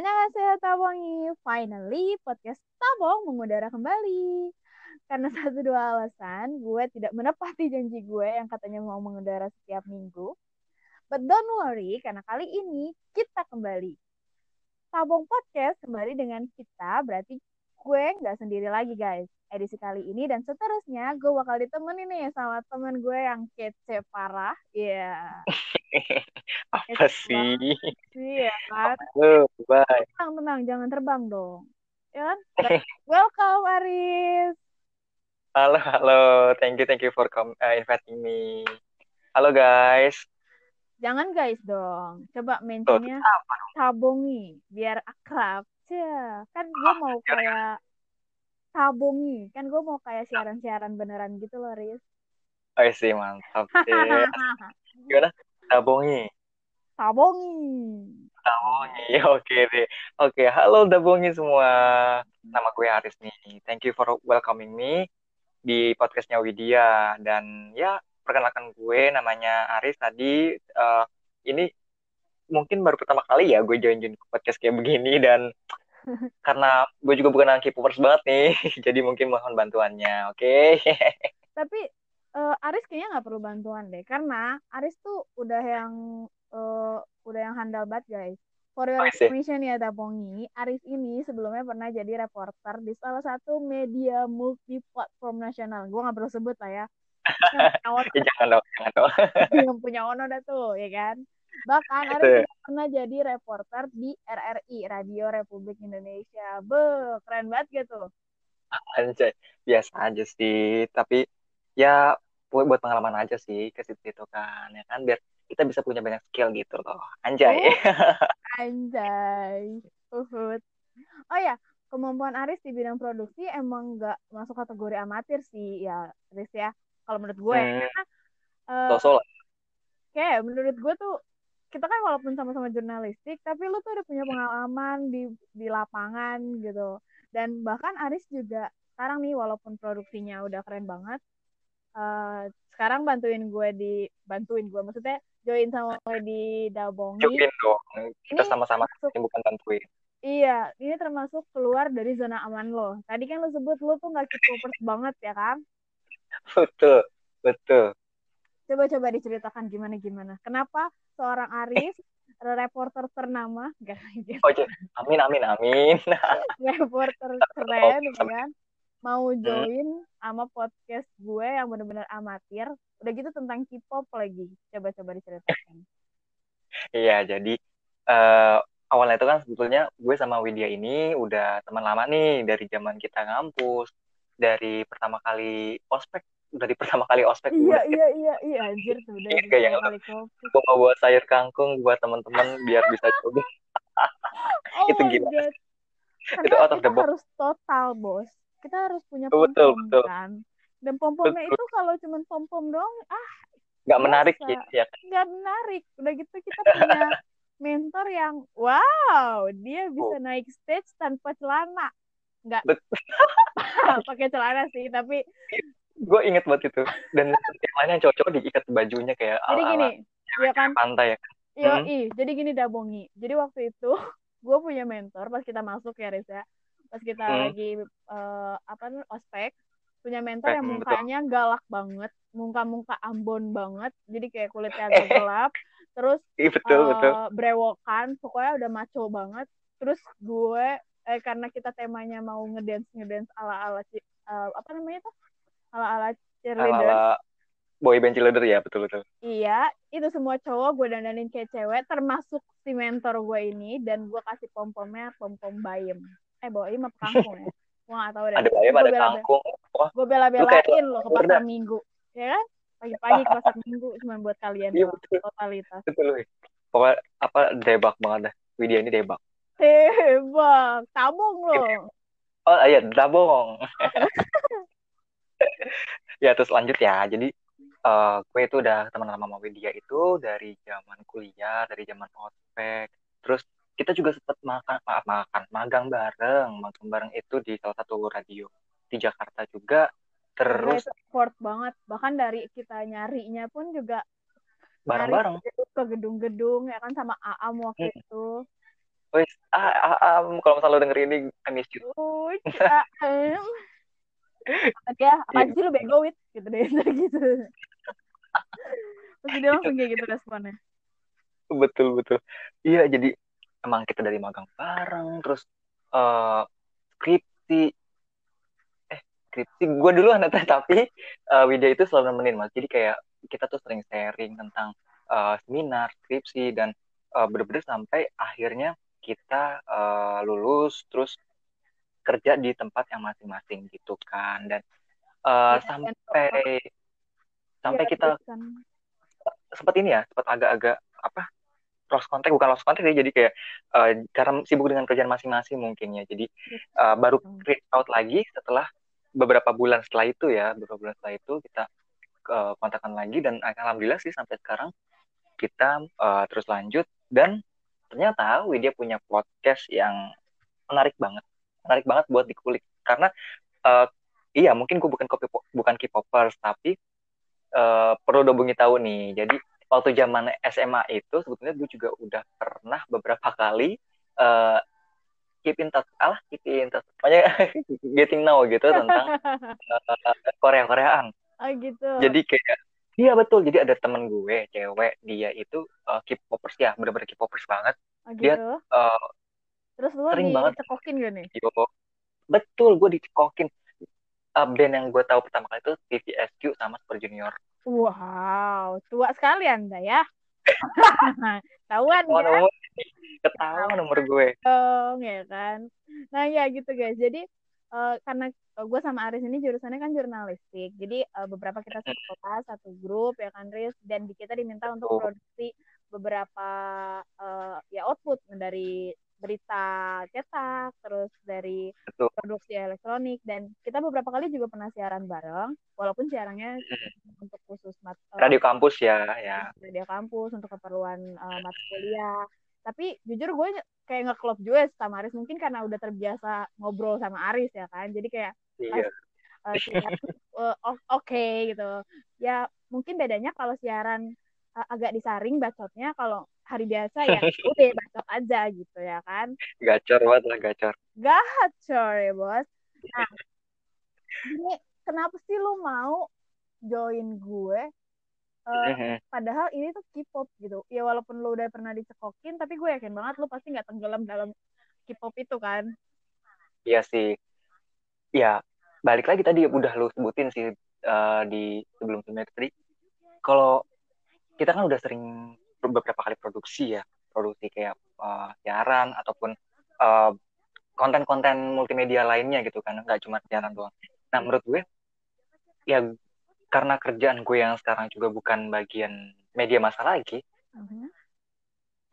Annyeonghaseyo Tabongi, finally podcast Tabong mengudara kembali. Karena satu dua alasan, gue tidak menepati janji gue yang katanya mau mengudara setiap minggu. But don't worry, karena kali ini kita kembali. Tabong Podcast kembali dengan kita, berarti gue nggak sendiri lagi guys. Edisi kali ini dan seterusnya gue bakal ditemenin nih sama temen gue yang kece parah. Iya. Yeah. Apa sih? Iya kan? Bye. Tenang, tenang, jangan terbang dong. Ya kan? Welcome Aris. Halo, halo. Thank you, thank you for come, uh, inviting me. Halo guys. Jangan guys dong. Coba mentionnya tabongi biar akrab. Cia. Kan gue mau kayak tabongi. Kan gue mau kayak siaran-siaran beneran gitu loh, Riz. Oh sih, mantap. Yes. Gimana? Tabongi. Tabongi. Tabongi, oke deh. Oke, halo Dabongi semua. Nama gue Aris nih. Thank you for welcoming me di podcastnya Widya. Dan ya, perkenalkan gue namanya Aris tadi. Uh, ini mungkin baru pertama kali ya gue join-join podcast kayak begini. Dan karena gue juga bukan anak K-popers banget nih. jadi mungkin mohon bantuannya, oke? Okay? Tapi uh, Aris kayaknya nggak perlu bantuan deh. Karena Aris tuh udah yang uh, udah yang handal banget guys. For your information ya Tapongi, Aris ini sebelumnya pernah jadi reporter di salah satu media multi platform nasional. Gue nggak perlu sebut lah ya. ya jangan dong, jangan dong. yang punya ono dah tuh, ya kan. Bahkan Aris juga pernah jadi reporter di RRI, Radio Republik Indonesia. Be, keren banget gitu. Anjay, biasa aja sih. Tapi ya buat pengalaman aja sih ke situ kan, ya kan biar kita bisa punya banyak skill gitu loh. Anjay. Oh, anjay. Uhud. Oh ya, kemampuan Aris di bidang produksi emang nggak masuk kategori amatir sih ya, Aris ya. Kalau menurut gue, hmm. karena uh, kayak menurut gue tuh kita kan walaupun sama-sama jurnalistik, tapi lu tuh udah punya pengalaman di di lapangan gitu. Dan bahkan Aris juga sekarang nih walaupun produksinya udah keren banget, uh, sekarang bantuin gue di bantuin gue maksudnya join sama gue di Dabongi. Join dong. Kita sama-sama bukan bantuin. Iya, ini termasuk keluar dari zona aman lo. Tadi kan lo sebut lo tuh nggak K-popers banget ya kan? Betul, betul. Coba-coba diceritakan gimana-gimana. Kenapa seorang Aris, reporter ternama, gak gitu. Oh, amin, amin, amin. reporter keren, kan? Mau join hmm. sama podcast gue yang bener-bener amatir, udah gitu tentang K-pop lagi. Coba-coba diceritakan. Iya jadi uh, awalnya itu kan sebetulnya gue sama Widya ini udah teman lama nih dari zaman kita ngampus dari pertama kali ospek dari pertama kali ospek iya iya iya iya anjir tuh udah iya, yang gue mau buat sayur kangkung buat teman-teman biar bisa coba. Oh itu gila. God. Karena itu out of the box. harus total bos kita harus punya betul, betul. kan? Dan pom pomnya itu kalau cuma pom pom doang ah nggak menarik gitu ya. Nggak menarik. Udah gitu kita punya mentor yang wow dia bisa oh. naik stage tanpa celana. Nggak. Pakai celana sih tapi gue inget banget itu. Dan yang lainnya cocok diikat bajunya kayak jadi ala, gini ya kan? pantai ya. Kan Yo, hmm. jadi gini dabongi. Jadi waktu itu gue punya mentor pas kita masuk ya Reza pas kita hmm. lagi uh, apa ospek punya mentor yang mukanya betul. galak banget, muka-muka Ambon banget, jadi kayak kulitnya agak gelap, terus betul, uh, betul. brewokan, pokoknya udah maco banget. Terus gue eh karena kita temanya mau ngedance ngedance ala ala uh, apa namanya tuh ala ala cheerleader. Ala, boy band cheerleader ya betul betul. Iya, itu semua cowok gue dandanin kayak cewek, termasuk si mentor gue ini dan gue kasih pom pomnya pom pom bayem. Eh bayem apa kampung ya? Gue gak tau deh. Ada bayam, ada kangkung. Gue bela-belain loh ke pasar minggu. Ya kan? Pagi-pagi ke pasar minggu cuma buat kalian iya, betul. totalitas. Betul. Pokoknya apa debak banget dah. Widya ini debak. Debak. Tabung loh. Oh iya, tabung. ya terus lanjut ya. Jadi uh, gue itu udah teman lama sama Widya itu dari zaman kuliah, dari zaman ospek. Terus kita juga sempat makan maaf makan magang bareng magang bareng itu di salah satu radio di Jakarta juga terus support banget bahkan dari kita nyarinya pun juga bareng-bareng ke gedung-gedung ya kan sama Aam waktu hmm. itu Wes, ah, ah, kalau misalnya lo denger ini, I miss you. Oh, um. Kata dia, apa Iya. sih lu bego wit? Gitu deh, gitu. Terus dia langsung kayak gitu responnya. betul betul iya jadi emang kita dari magang bareng terus eh skripsi. Eh skripsi gue dulu anak tapi eh, Widya itu selalu nemenin mas. Jadi kayak kita tuh sering sharing tentang eh, seminar skripsi dan eh, bener-bener sampai akhirnya kita eh, lulus terus kerja di tempat yang masing-masing gitu kan. Dan eh, Iya, dan sampai sampai Iya, kita kan. sempat ini ya sempat agak-agak apa lost contact bukan lost contact ya jadi kayak eh, karena sibuk dengan kerjaan masing-masing mungkin ya. Jadi eh, baru Hmm. reach out lagi setelah beberapa bulan setelah itu ya beberapa bulan setelah itu kita eh, kontakkan lagi dan alhamdulillah sih sampai sekarang kita eh, terus lanjut dan ternyata Widya punya podcast yang menarik banget menarik banget buat dikulik. Karena eh, iya mungkin gue bukan kopi bukan K-popers tapi eh, perlu dobungi tahu nih. Jadi waktu zaman SMA itu sebetulnya gue juga udah pernah beberapa kali eh, keep in touch alah keep in touch pokoknya getting know gitu tentang eh, Korea Koreaan Oh gitu. jadi kayak iya betul jadi ada temen gue cewek dia itu eh, K-popers ya bener-bener K-popers banget Oh dia gitu. eh, Terus lu sering banget. dicekokin gak nih? yo, betul gue dicekokin Eh, band yang gue tahu pertama kali itu TVSQ sama Super Junior Wow, tua sekali anda ya. Tahuan oh, ya nomor, ketawa nomor gue dong ya kan. Nah ya gitu guys. Jadi eh, karena gue sama Aris ini jurusannya kan jurnalistik. Jadi eh, beberapa kita satu kelas, satu grup ya kan Riz. Dan kita diminta untuk produksi beberapa eh, ya output dari berita cetak, terus dari betul. produksi elektronik dan kita beberapa kali juga pernah siaran bareng walaupun siarannya untuk khusus mat eh, radio kampus ya ya. Media kampus untuk keperluan eh, mata kuliah. Tapi jujur gue kayak ngeklop juga sama Aris mungkin karena udah terbiasa ngobrol sama Aris ya kan jadi kayak iya. siaran, eh, o- oke gitu. Ya mungkin bedanya kalau siaran agak disaring bacotnya kalau hari biasa ya udah bacot aja gitu ya kan. Gacor banget lah gacor. Gacor ya bos. Nah ini kenapa sih lu mau join gue? Eh, padahal ini tuh K-pop gitu. Ya walaupun lu udah pernah dicekokin tapi gue yakin banget lu pasti nggak tenggelam dalam K-pop itu kan. Iya sih. Ya balik lagi tadi udah lu sebutin sih eh, di sebelum tadi. Kalau kita kan udah sering beberapa kali produksi ya produksi kayak eh, siaran ataupun eh, konten-konten multimedia lainnya gitu kan nggak cuma siaran doang. Nah menurut gue ya karena kerjaan gue yang sekarang juga bukan bagian media massa lagi Mhm.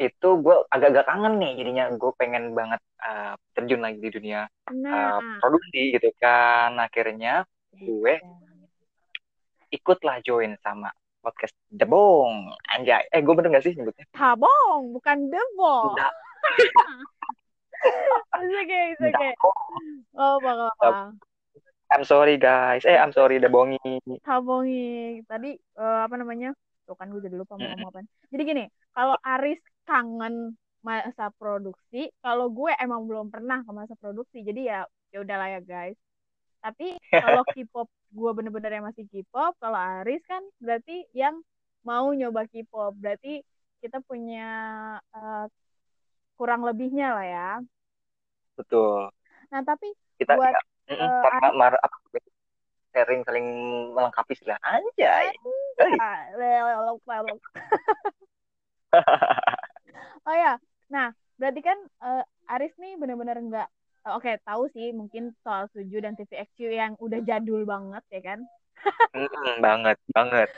itu gue agak-agak kangen nih jadinya gue pengen banget uh, terjun lagi di dunia nah. uh, produksi gitu kan. Akhirnya gue ikutlah join sama podcast Debong anjay eh gue bener gak sih nyebutnya tabong bukan debong Nggak, It's okay, it's okay. Oh, apa apa. I'm sorry guys eh I'm sorry Debongi Tabongi. Tadi eh, apa namanya? Tuh kan gue jadi lupa mau ngomong apa. Jadi gini, kalau Aris kangen masa produksi, kalau gue emang belum pernah ke masa produksi. Jadi ya ya udahlah ya guys. Tapi kalau K-pop gue bener-bener yang masih K-pop, kalau Aris kan berarti yang mau nyoba K-pop. Berarti kita punya eh, kurang lebihnya lah ya. betul Nah, tapi kita buat ya, karena mar- apa sharing saling melengkapi sih anjay lelok. Oh ya, nah berarti kan eh, Aris nih bener-bener nggak oke tahu sih mungkin soal Suju dan TVXQ yang udah jadul banget ya kan. Mm-mm, banget banget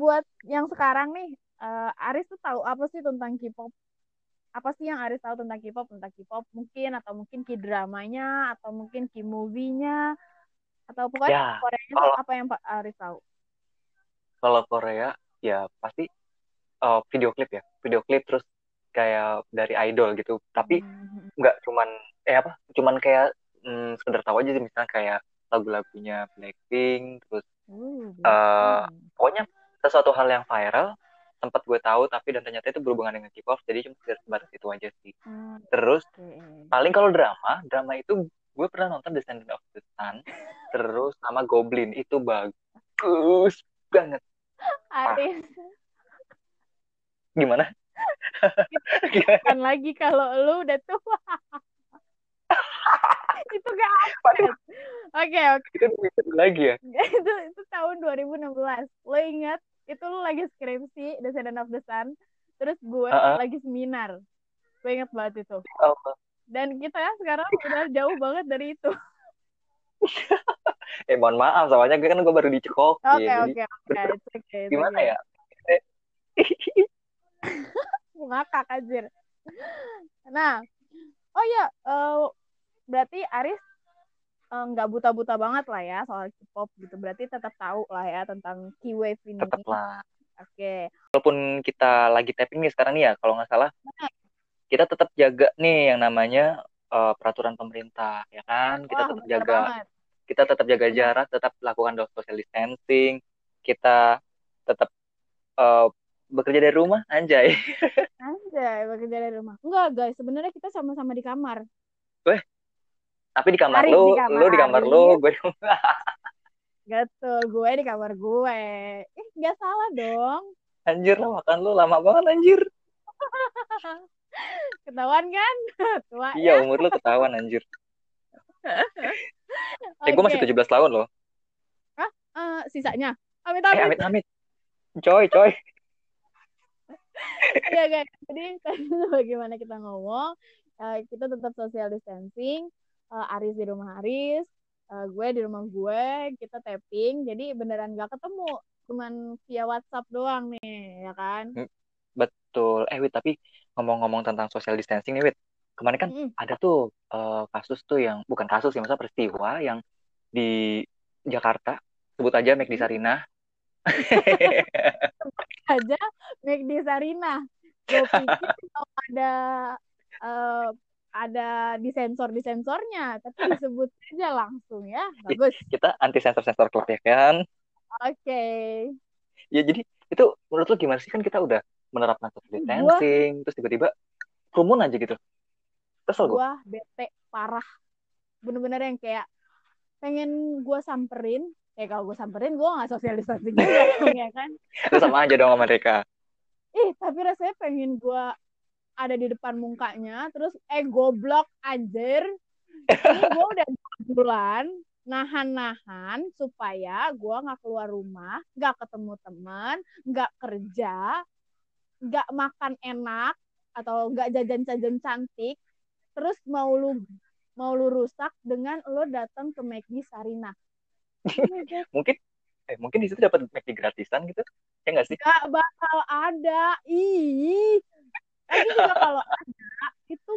Buat yang sekarang nih, eh, Aris tuh tahu apa sih tentang K-pop? Apa sih yang Aris tahu tentang K-pop? Tentang K-pop mungkin atau mungkin K-dramanya atau mungkin K-movie-nya atau pokoknya ya Koreanya kalau apa yang Pak Aris tahu? kalau Korea ya pasti eh, video klip ya video klip terus kayak dari idol gitu tapi Hmm, nggak cuman eh apa cuman kayak mm, sekedar tahu aja sih misalnya kayak lagu-lagunya Blackpink terus uh, eh Blackpink. pokoknya sesuatu hal yang viral sempat gue tahu tapi dan ternyata itu berhubungan dengan K-pop jadi cuma sebatas itu aja sih Hmm, terus Oke. paling kalau drama drama itu gue pernah nonton Descendant of the Sun terus sama Goblin itu bagus banget Aris, gimana Gimana? kan lagi kalau lu udah tua. itu gak Waduh, Oke, oke. itu lagi ya itu itu tahun 2016. Lo ingat itu lo lagi skripsi Descendant of the Sun, terus gue Heeh. lagi seminar. Gue inget banget itu. Allah. Dan kita ya sekarang udah jauh banget dari itu. eh mohon maaf soalnya gue kan gue baru dicekokin Oke, oke, oke. Gimana okay. ya Ngakak anjir. Nah, oh ya, eh, berarti Aris eh, nggak buta-buta banget lah ya soal K-pop gitu. Berarti tetap tahu lah ya tentang K-wave ini. tetap lah Oke. walaupun kita lagi tapping nih sekarang nih ya kalau nggak salah kita tetap jaga nih yang namanya eh, peraturan pemerintah ya kan kita Wah, tetap jaga banget. kita tetap jaga jarak tetap lakukan social distancing kita tetap eh, bekerja dari rumah anjay Anjay, bekerja dari rumah. Enggak, guys. Sebenarnya kita sama-sama di kamar. Tapi di kamar lu di kamar lu di kamar lu gue di rumah Betul, gue di kamar gue. Eh, nggak salah dong. anjir lah makan lu lama banget anjir Ketahuan kan? Tua iya ya. umur lu ketahuan anjir eh gue masih Oke. 17 tahun loh Eh, sisanya. Amit eh amit. amit amit coy coy Iya guys. Jadi tadi bagaimana kita ngomong, eh, kita tetap social distancing. Eh, Aris di rumah Aris, eh, gue di rumah gue, kita tapping. Jadi beneran gak ketemu, cuman via WhatsApp doang nih, ya kan? betul eh wait tapi ngomong-ngomong tentang social distancing nih wait kemarin kan Mm-mm. ada tuh eh, kasus tuh yang bukan kasus ya masa peristiwa yang di Jakarta sebut aja McD Mm. Sarinah aja McD Sarina. Gue pikir kalau ada eh, ada disensor disensornya, tapi disebut aja langsung ya. Bagus. kita anti sensor sensor klub ya kan Oke. ya jadi itu menurut lo gimana sih kan kita udah menerapkan social Gua distancing terus tiba-tiba kerumun aja gitu kesel gue gua bete parah. Bener-bener yang kayak pengen gua samperin. Ya kalau gua samperin gua nggak social distancing juga ya kan. itu sama aja dong sama mereka Ih, tapi rasanya pengen gua ada di depan mukanya terus eh goblok anjir. Ini gua udah bulan nahan-nahan supaya gua nggak keluar rumah, nggak ketemu teman, nggak kerja, nggak makan enak atau nggak jajan-jajan cantik. Terus mau lu mau lu rusak dengan lo datang ke McD Sarina. mungkin eh mungkin di situ dapat McD gratisan gitu ya nggak sih Gak bakal ada. Ih. Lagi juga kalau ada itu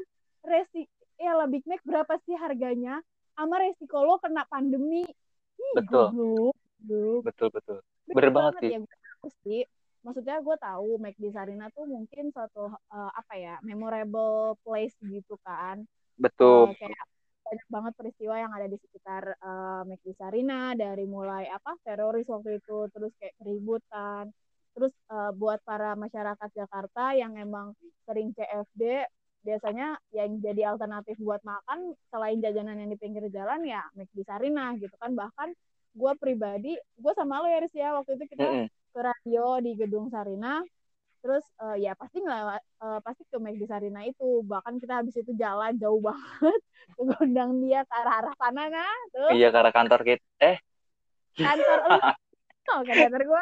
resi ya lah Big Mac berapa sih harganya? Sama resiko lo kena pandemi. Ih, betul goblok, goblok. betul betul Bener banget sih ya sih. Maksudnya gue tahu McD Sarina tuh mungkin suatu eh, apa ya memorable place gitu kan. betul Eh, kayak banyak banget peristiwa yang ada di sekitar eh, McD Sarina dari mulai apa teroris waktu itu terus kayak keributan terus eh, buat para masyarakat Jakarta yang emang sering CFD biasanya yang jadi alternatif buat makan selain jajanan yang di pinggir jalan ya McD Sarina gitu kan. Bahkan gue pribadi gue sama lo ya Riz ya waktu itu kita ke radio di gedung Sarina. Terus eh, ya pasti ngelewat eh, pasti ke McD Sarina itu. Bahkan kita habis itu jalan jauh banget ke gondang dia ke arah arah sana nah tuh iya karena kantor kita eh. Kantor lu. Oh, kan kantor gue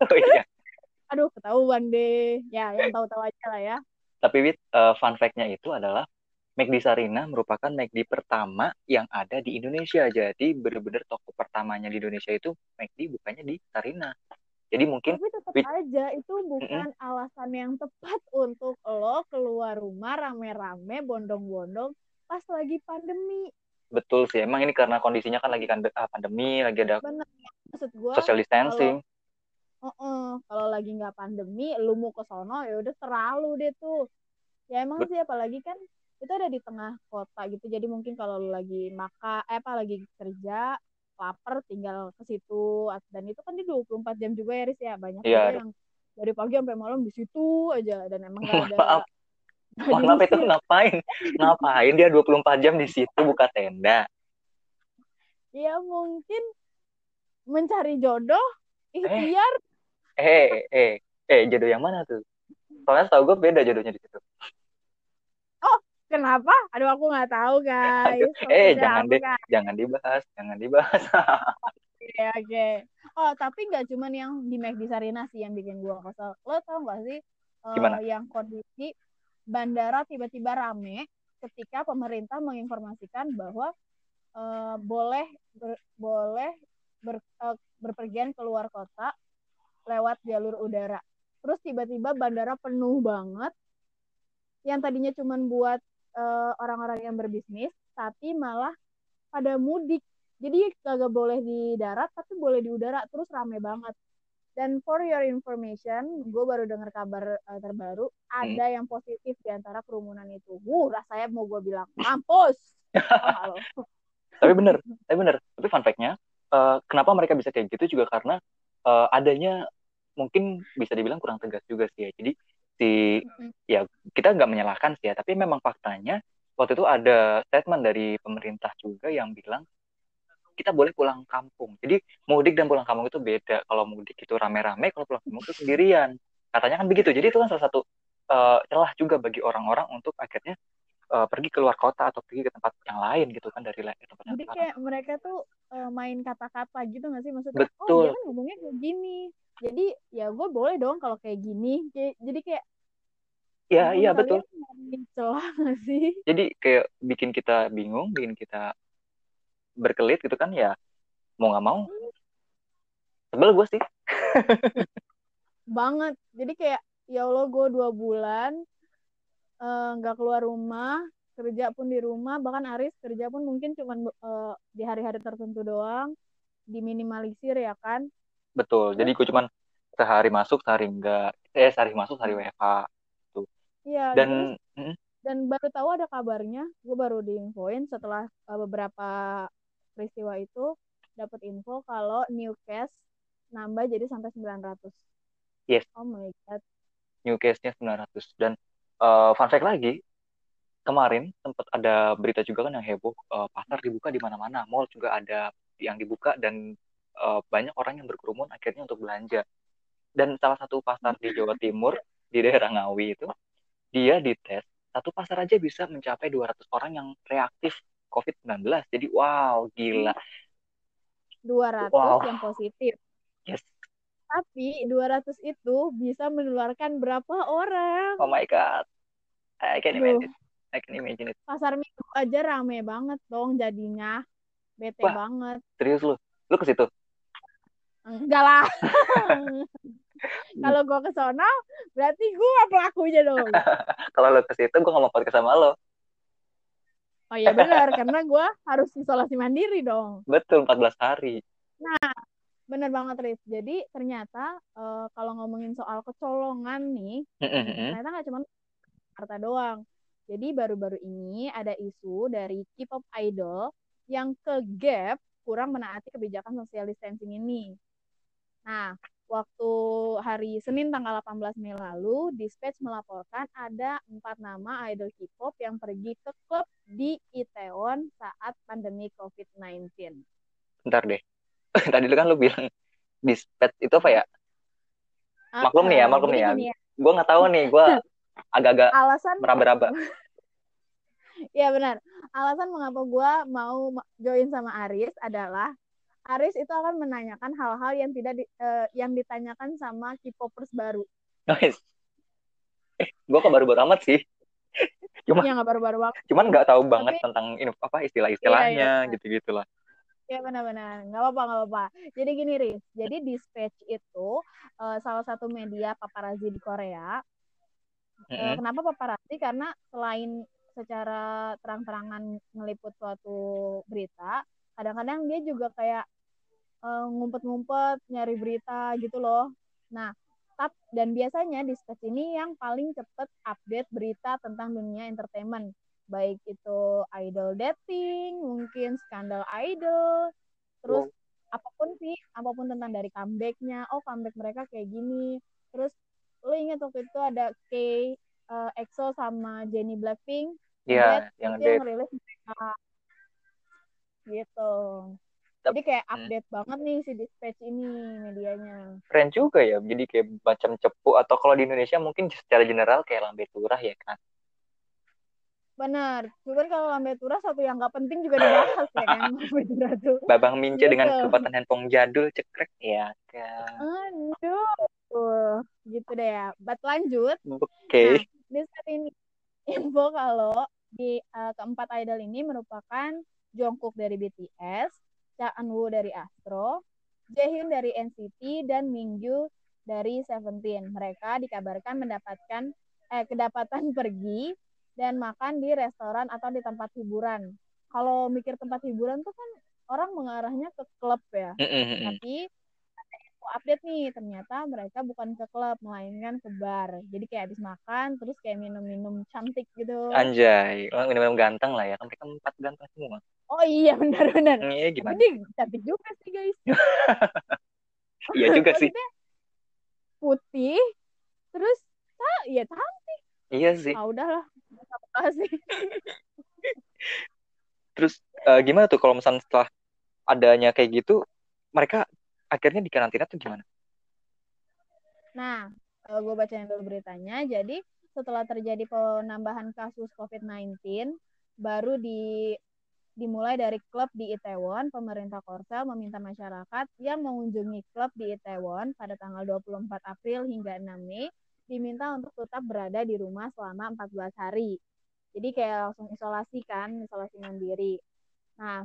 oh iya. Aduh ketahuan deh. Ya yang tahu-tahu aja lah ya. Tapi Wit, eh, fun fact-nya itu adalah McD Sarina merupakan McD pertama yang ada di Indonesia. Jadi bener-bener toko pertamanya di Indonesia itu McD bukannya di Sarina. Jadi mungkin tapi tetap Wit, aja itu bukan alasan yang tepat untuk lo keluar rumah rame-rame bondong-bondong pas lagi pandemi. Betul sih. Emang ini karena kondisinya kan lagi kan pandemi, lagi ada bener. Maksud gue social kalau distancing. Heeh, kalau lagi nggak pandemi, lu mau ke sono ya udah terlalu deh tuh. Ya emang sih apalagi kan itu ada di tengah kota gitu. Jadi mungkin kalau lu lagi maka eh apa lagi kerja, lapar tinggal ke situ dan itu kan di 24 jam juga ya Riz ya. Banyak ada- yang dari pagi sampai malam di situ aja dan emang gak ada maaf gak maaf itu ngapain ngapain dia 24 jam di situ buka tenda ya mungkin mencari jodoh ikhtiar eh eh eh jodoh yang mana tuh soalnya setahu gue beda jodohnya di situ kenapa aduh aku nggak tahu guys Aduh, eh jangan deh guys? jangan dibahas jangan dibahas Oke, oke. Oh, tapi nggak cuman yang di McD Sarina sih yang bikin gua kesel. Lo tau gak sih eh, Gimana? yang kondisi bandara tiba-tiba rame ketika pemerintah menginformasikan bahwa eh, boleh ber- boleh ber- eh, berpergian keluar kota lewat jalur udara. Terus tiba-tiba bandara penuh banget. Yang tadinya cuman buat eh, orang-orang yang berbisnis, tapi malah pada mudik. Jadi kagak boleh di darat, tapi boleh di udara. Terus rame banget. Dan for your information, gue baru dengar kabar eh, terbaru, ada yang positif di antara kerumunan itu. Uh, rasanya mau gue bilang, mampus. Oh, tapi bener tapi bener tapi fun fact-nya eh, kenapa mereka bisa kayak gitu juga karena eh, adanya mungkin bisa dibilang kurang tegas juga sih ya. Jadi si ya kita nggak menyalahkan sih ya tapi memang faktanya waktu itu ada statement dari pemerintah juga yang bilang kita boleh pulang kampung. Jadi mudik dan pulang kampung itu beda. Kalau mudik itu rame-rame kalau pulang kampung itu sendirian. Katanya kan begitu. Jadi itu kan salah satu eh, celah juga bagi orang-orang untuk akhirnya eh, pergi keluar kota atau pergi ke tempat yang lain gitu kan dari tempat yang Jadi kayak mereka tuh eh, main kata-kata gitu gak sih? Maksudnya, oh Betul. dia kan ngomongnya kayak gini. Jadi ya gue boleh dong kalau kayak gini. Jadi kayak ya iya betul celah gak sih? jadi kayak bikin kita bingung bikin kita berkelit gitu kan ya mau nggak mau sebel gue sih Banget. Jadi kayak ya Allah gue dua bulan eh, nggak keluar rumah, kerja pun di rumah, bahkan Aris kerja pun mungkin cuman eh, di hari-hari tertentu doang, diminimalisir ya kan? Betul. Jadi gue cuman sehari masuk sehari enggak. Eh sehari masuk sehari WFH Iya. terus dan mm, dan baru tahu ada kabarnya gue baru diinfoin setelah uh, beberapa peristiwa itu dapat info kalau new case nambah jadi sampai 900 Yes. oh my god. New case-nya 900 dan eh, fun fact lagi kemarin sempat ada berita juga kan yang heboh eh, pasar dibuka di mana-mana. Mall juga ada yang dibuka dan eh, banyak orang yang berkerumun akhirnya untuk belanja. Dan salah satu pasar di Jawa Timur di daerah Ngawi itu dia dites satu pasar aja bisa mencapai 200 orang yang reaktif COVID-19 jadi wow gila. 200 Wow. yang positif. Yes. Tapi 200 itu bisa menularkan berapa orang? Oh my god. I can Duh. imagine. I can imagine it. Pasar minggu aja rame banget dong jadinya. Bete Wah. banget. Serius lu? Lu ke situ enggak lah kalau gue ke sono berarti gue pelakunya dong kalau lu ke situ gue ngomong podcast sama lo Oh iya benar, karena gue harus isolasi mandiri dong. betul 14 hari Bener banget, Riz. Jadi ternyata eh, kalau ngomongin soal kecolongan nih, ternyata nggak cuma Jakarta doang. Jadi baru-baru ini ada isu dari K-pop idol yang ke gap kurang menaati kebijakan social distancing ini. Nah, waktu hari Senin tanggal 18 Mei lalu, Dispatch melaporkan ada empat nama idol K-pop yang pergi ke klub di Itaewon saat pandemi COVID-19. Bentar deh. Tadi lu kan lu bilang dispatch itu apa ya? Maklum nih ya, Ah, maklum nih ya. gini Gue nggak tahu nih, gue agak-agak alasan meraba-raba. ya benar alasan mengapa gue mau ma- join sama Aris adalah Aris itu akan menanyakan hal-hal yang tidak di- eh, yang ditanyakan sama K-popers baru Nice. Eh, gue kok baru-baru amat sih. Cuma, yang nggak baru-baru banget cuman nggak tahu banget Tapi- tentang ini apa istilah-istilahnya Iya, iya. gitu-gitu lah. ya benar-benar nggak apa-apa nggak apa-apa jadi gini Riz jadi Dispatch itu eh, salah satu media paparazzi di Korea Eh, Mm-mm. kenapa paparazzi? Karena selain secara terang-terangan ngeliput suatu berita, kadang-kadang dia juga kayak ngumpet-ngumpet nyari berita gitu loh. Nah, tap dan biasanya di Dispatch ini yang paling cepet update berita tentang dunia entertainment, baik itu idol dating, mungkin skandal idol, terus apa pun sih, apa pun tentang dari comebacknya, oh comeback mereka kayak gini, terus lo inget waktu itu ada K uh, EXO sama Jennie Blackpink? Iya, yang itu yang rilis mereka gitu jadi kayak Hmm. update banget nih si dispatch ini medianya. Keren juga ya jadi kayak macam cepu atau kalau di Indonesia mungkin secara general kayak lambe turah ya kan benar cuman kalau lambe turah satu yang nggak penting juga dibahas ya kan lambe turah tuh. Babang mince Gitu. dengan kekuatan handphone jadul cekrek ya kan aduh gitu deh ya. But lanjut. Oke. Nah, di saat ini info kalau di uh, keempat idol ini merupakan Jungkook dari BTS, Cha Eun-woo dari Astro, Jaehyun dari NCT dan Mingyu dari Seventeen. Mereka dikabarkan mendapatkan eh kedapatan pergi dan makan di restoran atau di tempat hiburan. Kalau mikir tempat hiburan tuh kan orang mengarahnya ke klub ya. Tapi aku update nih ternyata mereka bukan ke klub melainkan ke bar. Jadi kayak habis makan terus kayak minum-minum cantik gitu. anjay emang minum ganteng lah ya kan mereka empat ganteng semua Oh iya benar-benar. iya Tapi gimana dia cantik juga sih guys. iya juga sih putih terus ah, ya cantik. iya sih Ah udahlah. Sih. terus eh, gimana tuh kalau misalnya setelah adanya kayak gitu mereka akhirnya di karantina tuh gimana Nah, kalau gue bacain dulu beritanya, jadi setelah terjadi penambahan kasus COVID-19, baru di dimulai dari klub di Itaewon, pemerintah Korsel meminta masyarakat yang mengunjungi klub di Itaewon pada tanggal 24 April hingga 6 Mei diminta untuk tetap berada di rumah selama 14 hari. Jadi kayak langsung isolasi kan, isolasi mandiri. Nah,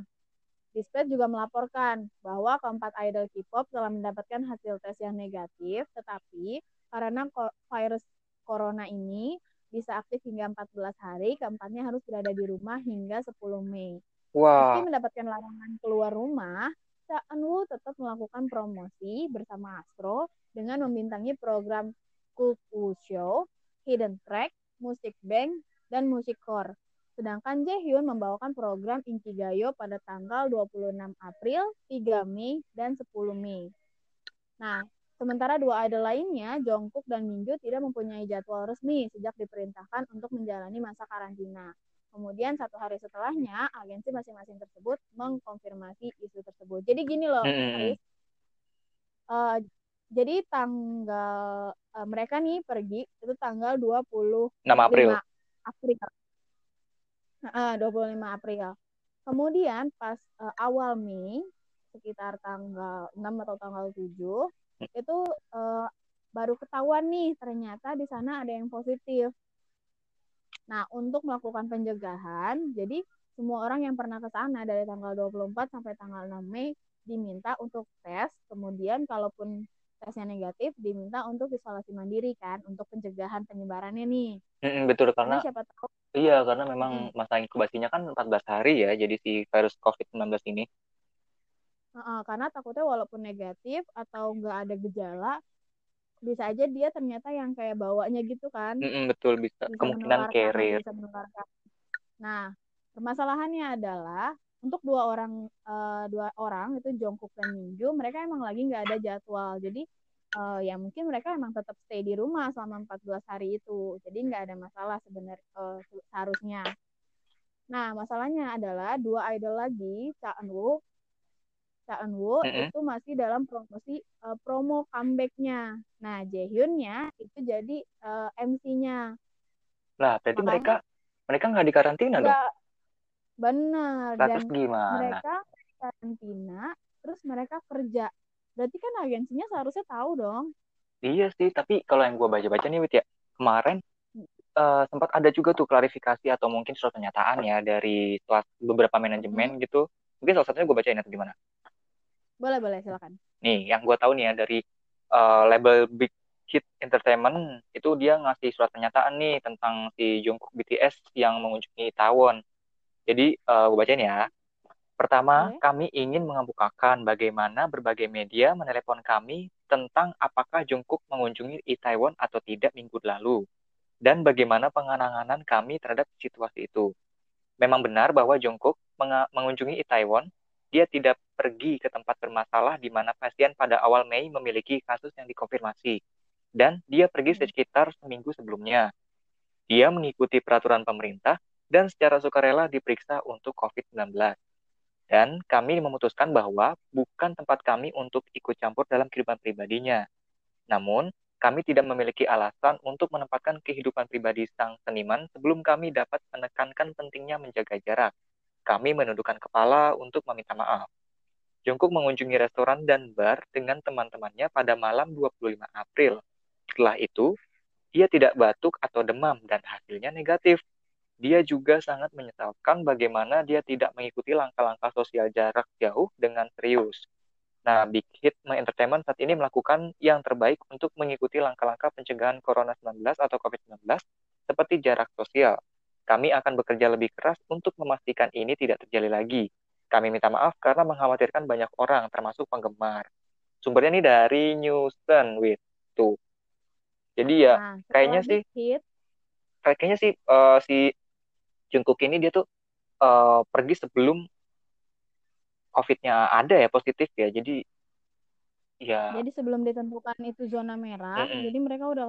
Dispatch juga melaporkan bahwa keempat idol K-pop telah mendapatkan hasil tes yang negatif, tetapi karena virus corona ini bisa aktif hingga 14 hari, keempatnya harus berada di rumah hingga 10 Mei. wah Meski mendapatkan larangan keluar rumah, Cha Eun-woo tetap melakukan promosi bersama Astro dengan membintangi program Cool Show, Hidden Track, Music Bank, dan Music Core. Sedangkan Jaehyun membawakan program Inkigayo pada tanggal 26 April, 3 Mei, dan 10 Mei. Nah, sementara dua idol lainnya, Jungkook dan Minju tidak mempunyai jadwal resmi sejak diperintahkan untuk menjalani masa karantina. Kemudian satu hari setelahnya, agensi masing-masing tersebut mengkonfirmasi isu tersebut. Jadi gini loh. Eh, jadi tanggal eh, mereka nih pergi itu tanggal 25 6 April April. Heeh, 25 April. Kemudian pas eh, awal Mei sekitar tanggal 6 atau tanggal 7 itu eh, baru ketahuan nih ternyata di sana ada yang positif. Nah, untuk melakukan pencegahan, jadi semua orang yang pernah ke sana dari tanggal 24 sampai tanggal 6 Mei diminta untuk tes, kemudian kalaupun tesnya negatif diminta untuk isolasi mandiri kan untuk pencegahan penyebarannya nih. Mm-mm, betul Karena karena siapa tahu iya karena memang masa inkubasinya kan 14 hari ya jadi si virus COVID-19 ini Heeh, karena takutnya walaupun negatif atau nggak ada gejala, bisa aja dia ternyata yang kayak bawanya gitu kan, Mm-mm, betul bisa bisa kemungkinan carrier bisa menularkan. Nah, permasalahannya adalah untuk dua orang eh, dua orang itu Jungkook dan Minju, mereka emang lagi nggak ada jadwal. Jadi eh, ya mungkin mereka emang tetap stay di rumah selama 14 hari itu. Jadi nggak ada masalah sebenarnya eh, seharusnya. Nah, masalahnya adalah dua idol lagi, Cha Eun-woo Cha Eun-woo Mm-mm. itu masih dalam promosi eh, promo comeback-nya. Nah, Jaehyun-nya itu jadi eh, MC-nya. lah berarti Makanya- mereka mereka nggak dikarantina dong benar dan terus gimana mereka karantina terus mereka kerja. Berarti kan agensinya seharusnya tahu dong. Iya sih, tapi kalau yang gue baca-baca nih, Wit, ya, kemarin eh, sempat ada juga tuh klarifikasi atau mungkin surat pernyataan ya dari beberapa manajemen gitu. Mungkin salah satunya gue bacain atau gimana? Boleh, boleh, silakan. Nih, yang gue tahu nih ya dari eh, label Big Hit Entertainment itu dia ngasih surat pernyataan nih tentang si Jungkook BTS yang mengunjungi Taiwan. Jadi eh, gue bacain ya. Pertama, Oke. kami ingin mengemukakan bagaimana berbagai media menelepon kami tentang apakah Jungkook mengunjungi Itaewon atau tidak minggu lalu, dan bagaimana penanganan kami terhadap situasi itu. Memang benar bahwa Jungkook mengunjungi Itaewon, dia tidak pergi ke tempat bermasalah di mana pasien pada awal Mei memiliki kasus yang dikonfirmasi. dan dia pergi sekitar seminggu sebelumnya. Dia mengikuti peraturan pemerintah dan secara sukarela diperiksa untuk COVID-19. Dan kami memutuskan bahwa bukan tempat kami untuk ikut campur dalam kehidupan pribadinya. Namun, kami tidak memiliki alasan untuk menempatkan kehidupan pribadi sang seniman sebelum kami dapat menekankan pentingnya menjaga jarak. Kami menundukkan kepala untuk meminta maaf. Jungkook mengunjungi restoran dan bar dengan teman-temannya pada malam 25 April. Setelah itu, dia tidak batuk atau demam dan hasilnya negatif. Dia juga sangat menyesalkan bagaimana dia tidak mengikuti langkah-langkah sosial jarak jauh dengan serius. Nah, Big Hit Entertainment saat ini melakukan yang terbaik untuk mengikuti langkah-langkah pencegahan Corona 19 atau COVID-19 seperti jarak sosial. Kami akan bekerja lebih keras untuk memastikan ini tidak terjadi lagi. Kami minta maaf karena mengkhawatirkan banyak orang, termasuk penggemar. Sumbernya ini dari Newson with tuh. Jadi ya nah, kayaknya sih, hit. kayaknya sih uh, si Jungkook ini dia tuh uh, pergi sebelum COVID-nya ada ya positif ya. Jadi ya. Jadi sebelum ditentukan itu zona merah, mm -mm. jadi mereka udah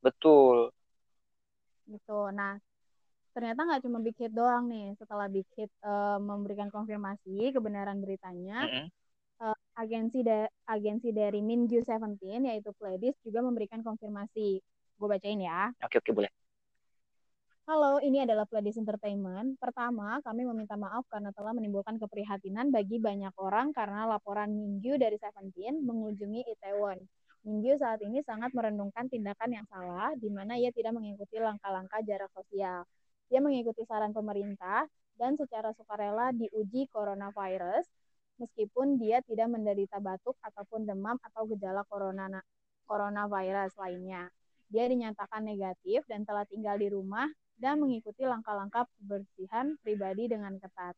Betul. Gitu. Nah, ternyata nggak cuma Big Hit doang nih. Setelah Big Hit uh, memberikan konfirmasi kebenaran beritanya, mm -hmm. uh, agensi da agensi dari Minju Seventeen yaitu Pledis juga memberikan konfirmasi. Gue bacain ya. Oke oke boleh. Halo, ini adalah Pledis Entertainment. Pertama, kami meminta maaf karena telah menimbulkan keprihatinan bagi banyak orang karena laporan Mingyu dari Seventeen mengunjungi Itaewon. Mingyu saat ini sangat merendungkan tindakan yang salah, di mana ia tidak mengikuti langkah-langkah jarak sosial. Ia mengikuti saran pemerintah dan secara sukarela diuji coronavirus, meskipun dia tidak menderita batuk ataupun demam atau gejala corona coronavirus lainnya. Dia dinyatakan negatif dan telah tinggal di rumah dan mengikuti langkah-langkah kebersihan pribadi dengan ketat.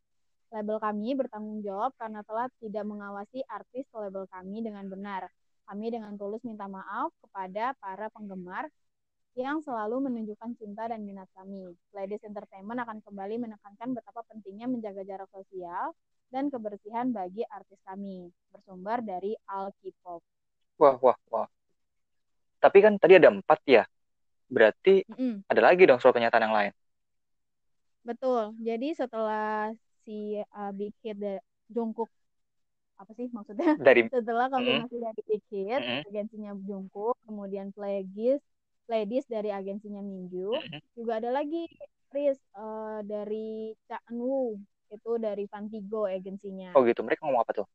Label kami bertanggung jawab karena telah tidak mengawasi artis label kami dengan benar. Kami dengan tulus minta maaf kepada para penggemar yang selalu menunjukkan cinta dan minat kami. Ladies Entertainment akan kembali menekankan betapa pentingnya menjaga jarak sosial dan kebersihan bagi artis kami. Bersumber dari Al. Wah, wah, wah. Tapi kan tadi ada empat ya berarti mm ada lagi dong surat pernyataan yang lain. Betul. Jadi setelah si uh, Big Hit Jungkook apa sih maksudnya? Dari setelah konfirmasi mm dari Big Hit, mm agensinya Jungkook, kemudian Playgis, Playdis dari agensinya Minju, mm juga ada lagi Riz uh, dari Cha Woo itu dari Fantigo agensinya. Oh gitu, mereka ngomong apa tuh?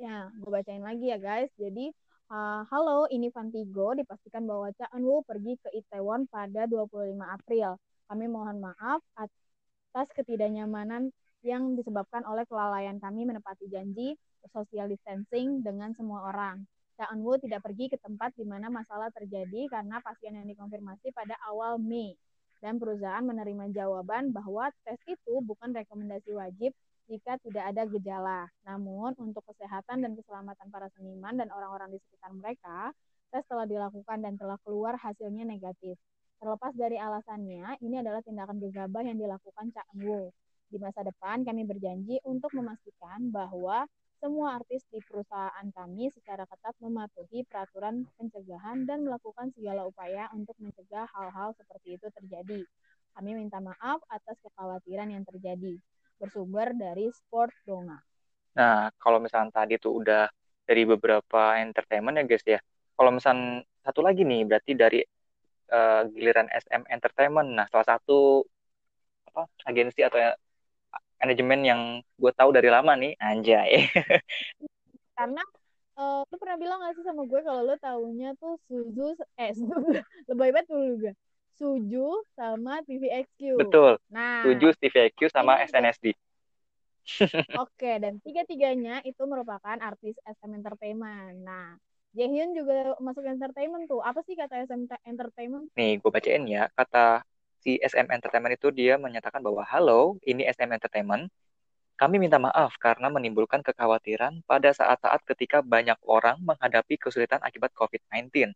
Ya, gue bacain lagi ya guys. Jadi Uh, halo, ini Fantigo. Dipastikan bahwa Cha Eun-woo pergi ke Itaewon pada 25 April. Kami mohon maaf atas ketidaknyamanan yang disebabkan oleh kelalaian kami menepati janji social distancing dengan semua orang. Cha Eun-woo tidak pergi ke tempat di mana masalah terjadi karena pasien yang dikonfirmasi pada awal Mei dan perusahaan menerima jawaban bahwa tes itu bukan rekomendasi wajib jika tidak ada gejala. Namun, untuk kesehatan dan keselamatan para seniman dan orang-orang di sekitar mereka, tes telah dilakukan dan telah keluar hasilnya negatif. Terlepas dari alasannya, ini adalah tindakan gegabah yang dilakukan Cak Wu. Di masa depan, kami berjanji untuk memastikan bahwa semua artis di perusahaan kami secara ketat mematuhi peraturan pencegahan dan melakukan segala upaya untuk mencegah hal-hal seperti itu terjadi. Kami minta maaf atas kekhawatiran yang terjadi bersumber dari Sport Donga. Nah, kalau misalnya tadi tuh udah dari beberapa entertainment ya guys ya. Kalau misalnya satu lagi nih berarti dari uh, giliran SM Entertainment. Nah, salah satu apa agensi atau ya, manajemen yang gue tahu dari lama nih, anjay. Karena uh, lu pernah bilang gak sih sama gue kalau lu tahunya tuh Suzu eh Suzu lebih banget dulu juga Suju sama TVXQ. Betul. Nah, Suju, TVXQ sama SNSD. Oke, dan tiga-tiganya itu merupakan artis SM Entertainment. Nah, Jaehyun juga masuk entertainment tuh. Apa sih kata SM Entertainment? Nih, gue bacain ya. Kata si SM Entertainment itu dia menyatakan bahwa, Halo, ini SM Entertainment. Kami minta maaf karena menimbulkan kekhawatiran pada saat-saat ketika banyak orang menghadapi kesulitan akibat COVID-19.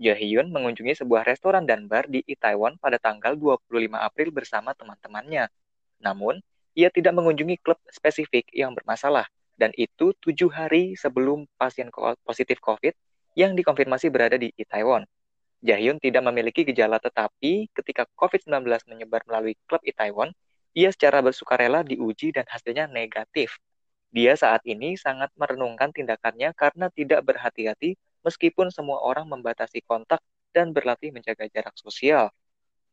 Jaehyun mengunjungi sebuah restoran dan bar di Itaewon pada tanggal 25 April bersama teman-temannya. Namun, ia tidak mengunjungi klub spesifik yang bermasalah, dan itu tujuh hari sebelum pasien positif COVID yang dikonfirmasi berada di Itaewon. Jahyun tidak memiliki gejala tetapi ketika COVID-19 menyebar melalui klub Itaewon, ia secara bersukarela diuji dan hasilnya negatif. Dia saat ini sangat merenungkan tindakannya karena tidak berhati-hati meskipun semua orang membatasi kontak dan berlatih menjaga jarak sosial.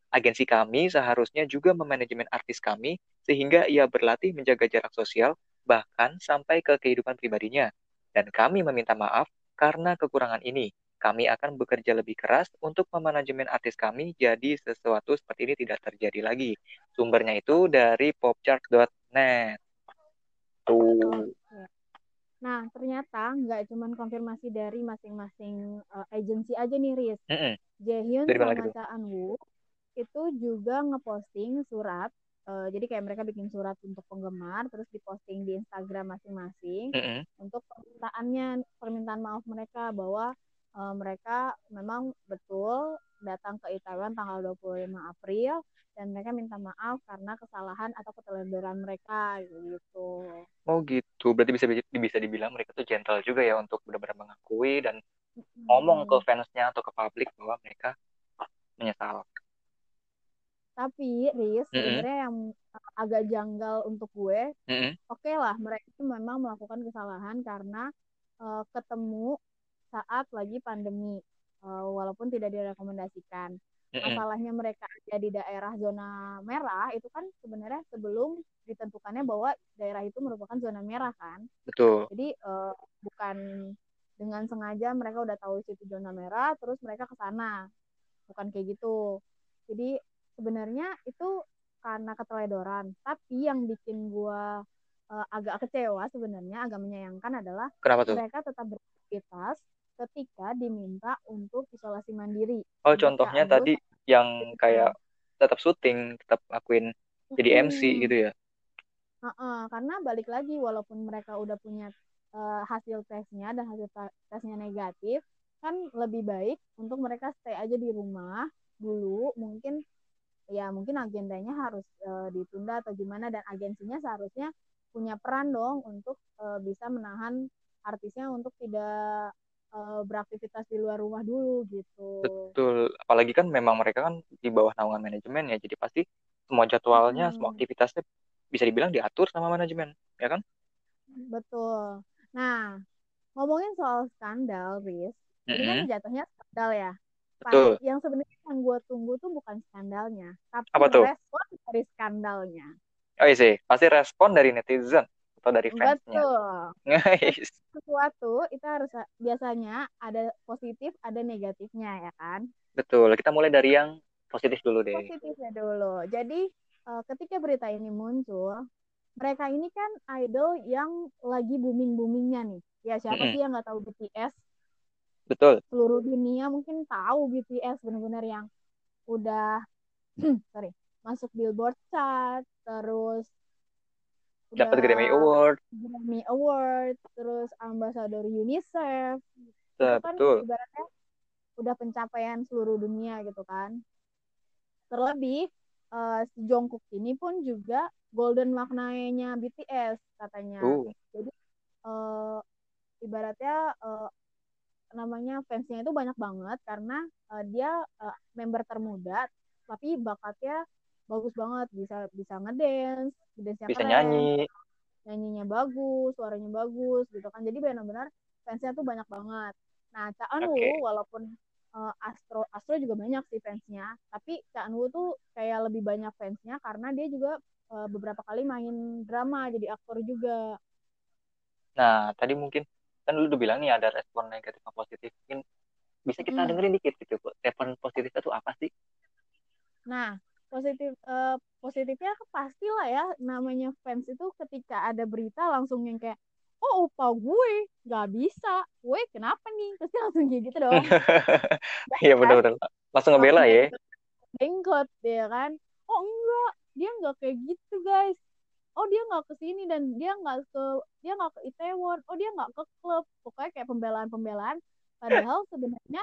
Agensi kami seharusnya juga memanajemen artis kami sehingga ia berlatih menjaga jarak sosial bahkan sampai ke kehidupan pribadinya. Dan kami meminta maaf karena kekurangan ini kami akan bekerja lebih keras untuk memanajemen artis kami jadi sesuatu seperti ini tidak terjadi lagi. Sumbernya itu dari popchart.net. Tuh. Nah, ternyata nggak cuma konfirmasi dari masing-masing uh, agensi aja nih, Riz. Mm -mm. Jaehyun sama Cha Woo itu juga ngeposting surat. Uh, jadi kayak mereka bikin surat untuk penggemar, terus diposting di Instagram masing-masing mm -hmm. untuk permintaannya, permintaan maaf mereka bahwa uh, mereka memang betul datang ke Itaewon tanggal 25 April dan mereka minta maaf karena kesalahan atau keteladanan mereka gitu. Oh gitu, berarti bisa bisa dibilang mereka tuh gentle juga ya untuk benar-benar mengakui dan hmm. ngomong ke fansnya atau ke publik bahwa mereka menyesal. Tapi Riz, mm -hmm. sebenarnya yang agak janggal untuk gue, mm -hmm. oke okay lah mereka memang melakukan kesalahan karena uh, ketemu saat lagi pandemi, uh, walaupun tidak direkomendasikan. Masalahnya mereka ada di daerah zona merah itu kan sebenarnya sebelum ditentukannya bahwa daerah itu merupakan zona merah kan. Betul. Jadi uh, bukan dengan sengaja mereka udah tahu situ zona merah terus mereka ke sana. Bukan kayak gitu. Jadi sebenarnya itu karena keteledoran. Tapi yang bikin gua uh, agak kecewa sebenarnya agak menyayangkan adalah mereka tetap beraktivitas ketika diminta untuk isolasi mandiri. Oh, contohnya tadi yang kayak tetap syuting, tetap akuin jadi MC gitu ya? Uh -uh, karena balik lagi, walaupun mereka udah punya uh, hasil tesnya dan hasil tesnya negatif, kan lebih baik untuk mereka stay aja di rumah dulu. Mungkin ya mungkin agendanya harus uh, ditunda atau gimana dan agensinya seharusnya punya peran dong untuk uh, bisa menahan artisnya untuk tidak uh, beraktivitas di luar rumah dulu gitu. Betul, apalagi kan memang mereka kan di bawah naungan manajemen ya, jadi pasti semua jadwalnya, hmm. semua aktivitasnya bisa dibilang diatur sama manajemen, ya kan? Betul. Nah, ngomongin soal skandal, Riz, mm -hmm. ini kan jatuhnya skandal ya. Betul. Yang sebenarnya yang gue tunggu tuh bukan skandalnya, tapi Apa tuh? respon dari skandalnya. Oh iya sih, pasti respon dari netizen atau dari fansnya. Betul. Sesuatu itu harus biasanya ada positif, ada negatifnya ya kan? Betul. Kita mulai dari yang positif dulu deh. Positifnya dulu. Jadi uh, ketika berita ini muncul, mereka ini kan idol yang lagi booming boomingnya nih. Ya siapa mm -hmm. sih yang nggak tahu BTS? Betul. Seluruh dunia mungkin tahu BTS benar-benar yang udah sorry masuk Billboard chart, terus dapat Grammy Award. Grammy Award terus ambasador UNICEF. Itu kan ibaratnya udah pencapaian seluruh dunia gitu kan. Terlebih uh, si Jungkook ini pun juga golden maknanya BTS katanya. Uh. jadi uh, ibaratnya uh, namanya fansnya itu banyak banget karena uh, dia uh, member termuda tapi bakatnya bagus banget bisa bisa ngedance bisa keren, nyanyi. nyanyinya bagus suaranya bagus gitu kan. Jadi benar-benar fansnya tuh banyak banget. Nah Cha Eun okay. walaupun uh, Astro Astro juga banyak sih fansnya. Tapi Cha Eun tuh kayak lebih banyak fansnya karena dia juga uh, beberapa kali main drama jadi aktor juga. Nah tadi mungkin kan lu udah bilang nih ada respon negatif sama positif. Mungkin bisa kita hmm. dengerin dikit gitu respon positifnya tuh apa sih? Nah positif uh, positifnya pastilah ya namanya fans itu ketika ada berita langsung yang kayak oh opa gue nggak bisa. Gue kenapa nih? Pasti langsung kayak gitu dong. Iya benar-benar langsung ngebela ya. bengkot ya kan? Oh enggak dia nggak kayak gitu guys. Oh dia nggak ke sini dan dia nggak ke dia nggak ke Itaewon oh dia nggak ke klub. Pokoknya kayak pembelaan-pembelaan. Padahal sebenarnya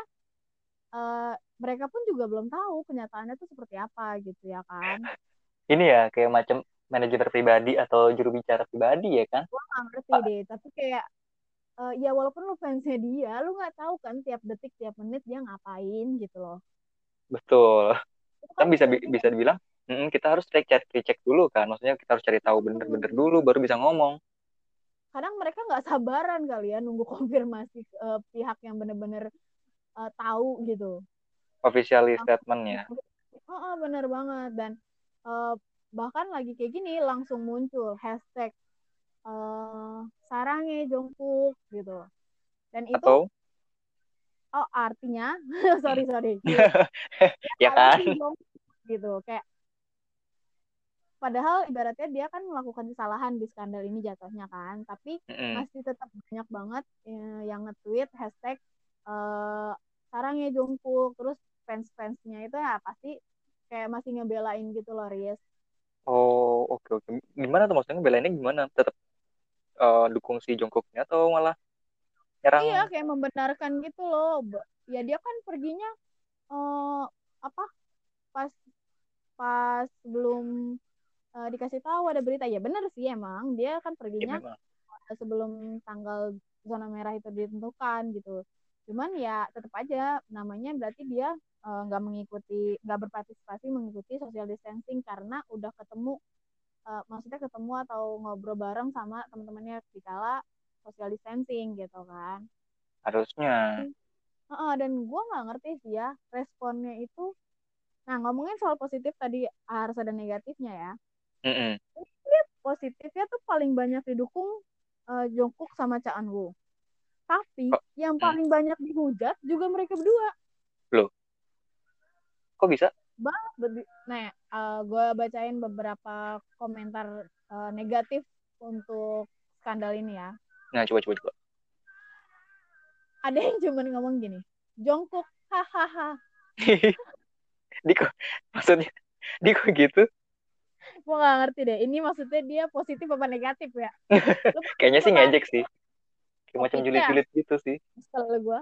uh, mereka pun juga belum tahu kenyataannya itu seperti apa gitu ya kan? Ini ya kayak macam manajer pribadi atau juru bicara pribadi ya kan? Gue nggak ngerti deh tapi kayak uh, ya walaupun lu fansnya dia lu nggak tahu kan tiap detik tiap menit dia ngapain gitu loh. Betul. Kan, kan bisa bisa dibilang mm, kita harus cek cek cek dulu kan maksudnya kita harus cari tahu bener-bener dulu baru bisa ngomong. Kadang mereka nggak sabaran kali ya nunggu konfirmasi uh, pihak yang bener-bener uh, tahu gitu. Officially statement ya oh, oh bener banget. Dan uh, bahkan lagi kayak gini langsung muncul hashtag uh, sarangnya jongkok gitu. Dan itu Atau? oh artinya sorry sorry. Ya kan? gitu kayak padahal ibaratnya dia kan melakukan kesalahan di skandal ini jatuhnya kan tapi mm -hmm. masih tetap banyak banget yang nge-tweet hashtag uh, sarangnya jongkok terus fans-fansnya itu ya pasti kayak masih ngebelain gitu loh Riz. Oh oke okay, oke. Okay. gimana tuh maksudnya? Ngebelainnya gimana? Tetap uh, dukung si Jungkooknya atau malah nyerang? Iya kayak membenarkan gitu loh. Ya dia kan perginya uh, apa? Pas pas belum uh, dikasih tahu ada berita. Ya benar sih emang. Dia kan perginya ya, sebelum tanggal zona merah itu ditentukan gitu cuman ya tetap aja namanya berarti dia nggak uh, mengikuti nggak berpartisipasi mengikuti social distancing karena udah ketemu uh, maksudnya ketemu atau ngobrol bareng sama teman-temannya di kala social distancing gitu kan. Harusnya. Uh, dan gue nggak ngerti sih ya responnya itu. Nah ngomongin soal positif tadi harus ada negatifnya ya. Mm -hmm. positifnya tuh paling banyak didukung uh, Jungkook sama Cha Eun Woo tapi oh. yang paling hmm. banyak dihujat juga mereka berdua. Loh. Kok bisa? Banget nah uh, eh, gue bacain beberapa komentar uh, negatif untuk skandal ini ya. Nah coba coba coba. Ada yang cuma ngomong gini jongkok hahaha. Diko maksudnya Diko gitu? Gue gak ngerti deh ini maksudnya dia positif apa negatif ya? Kayaknya sih ngejek sih macam julid-julid gitu sih kalau gue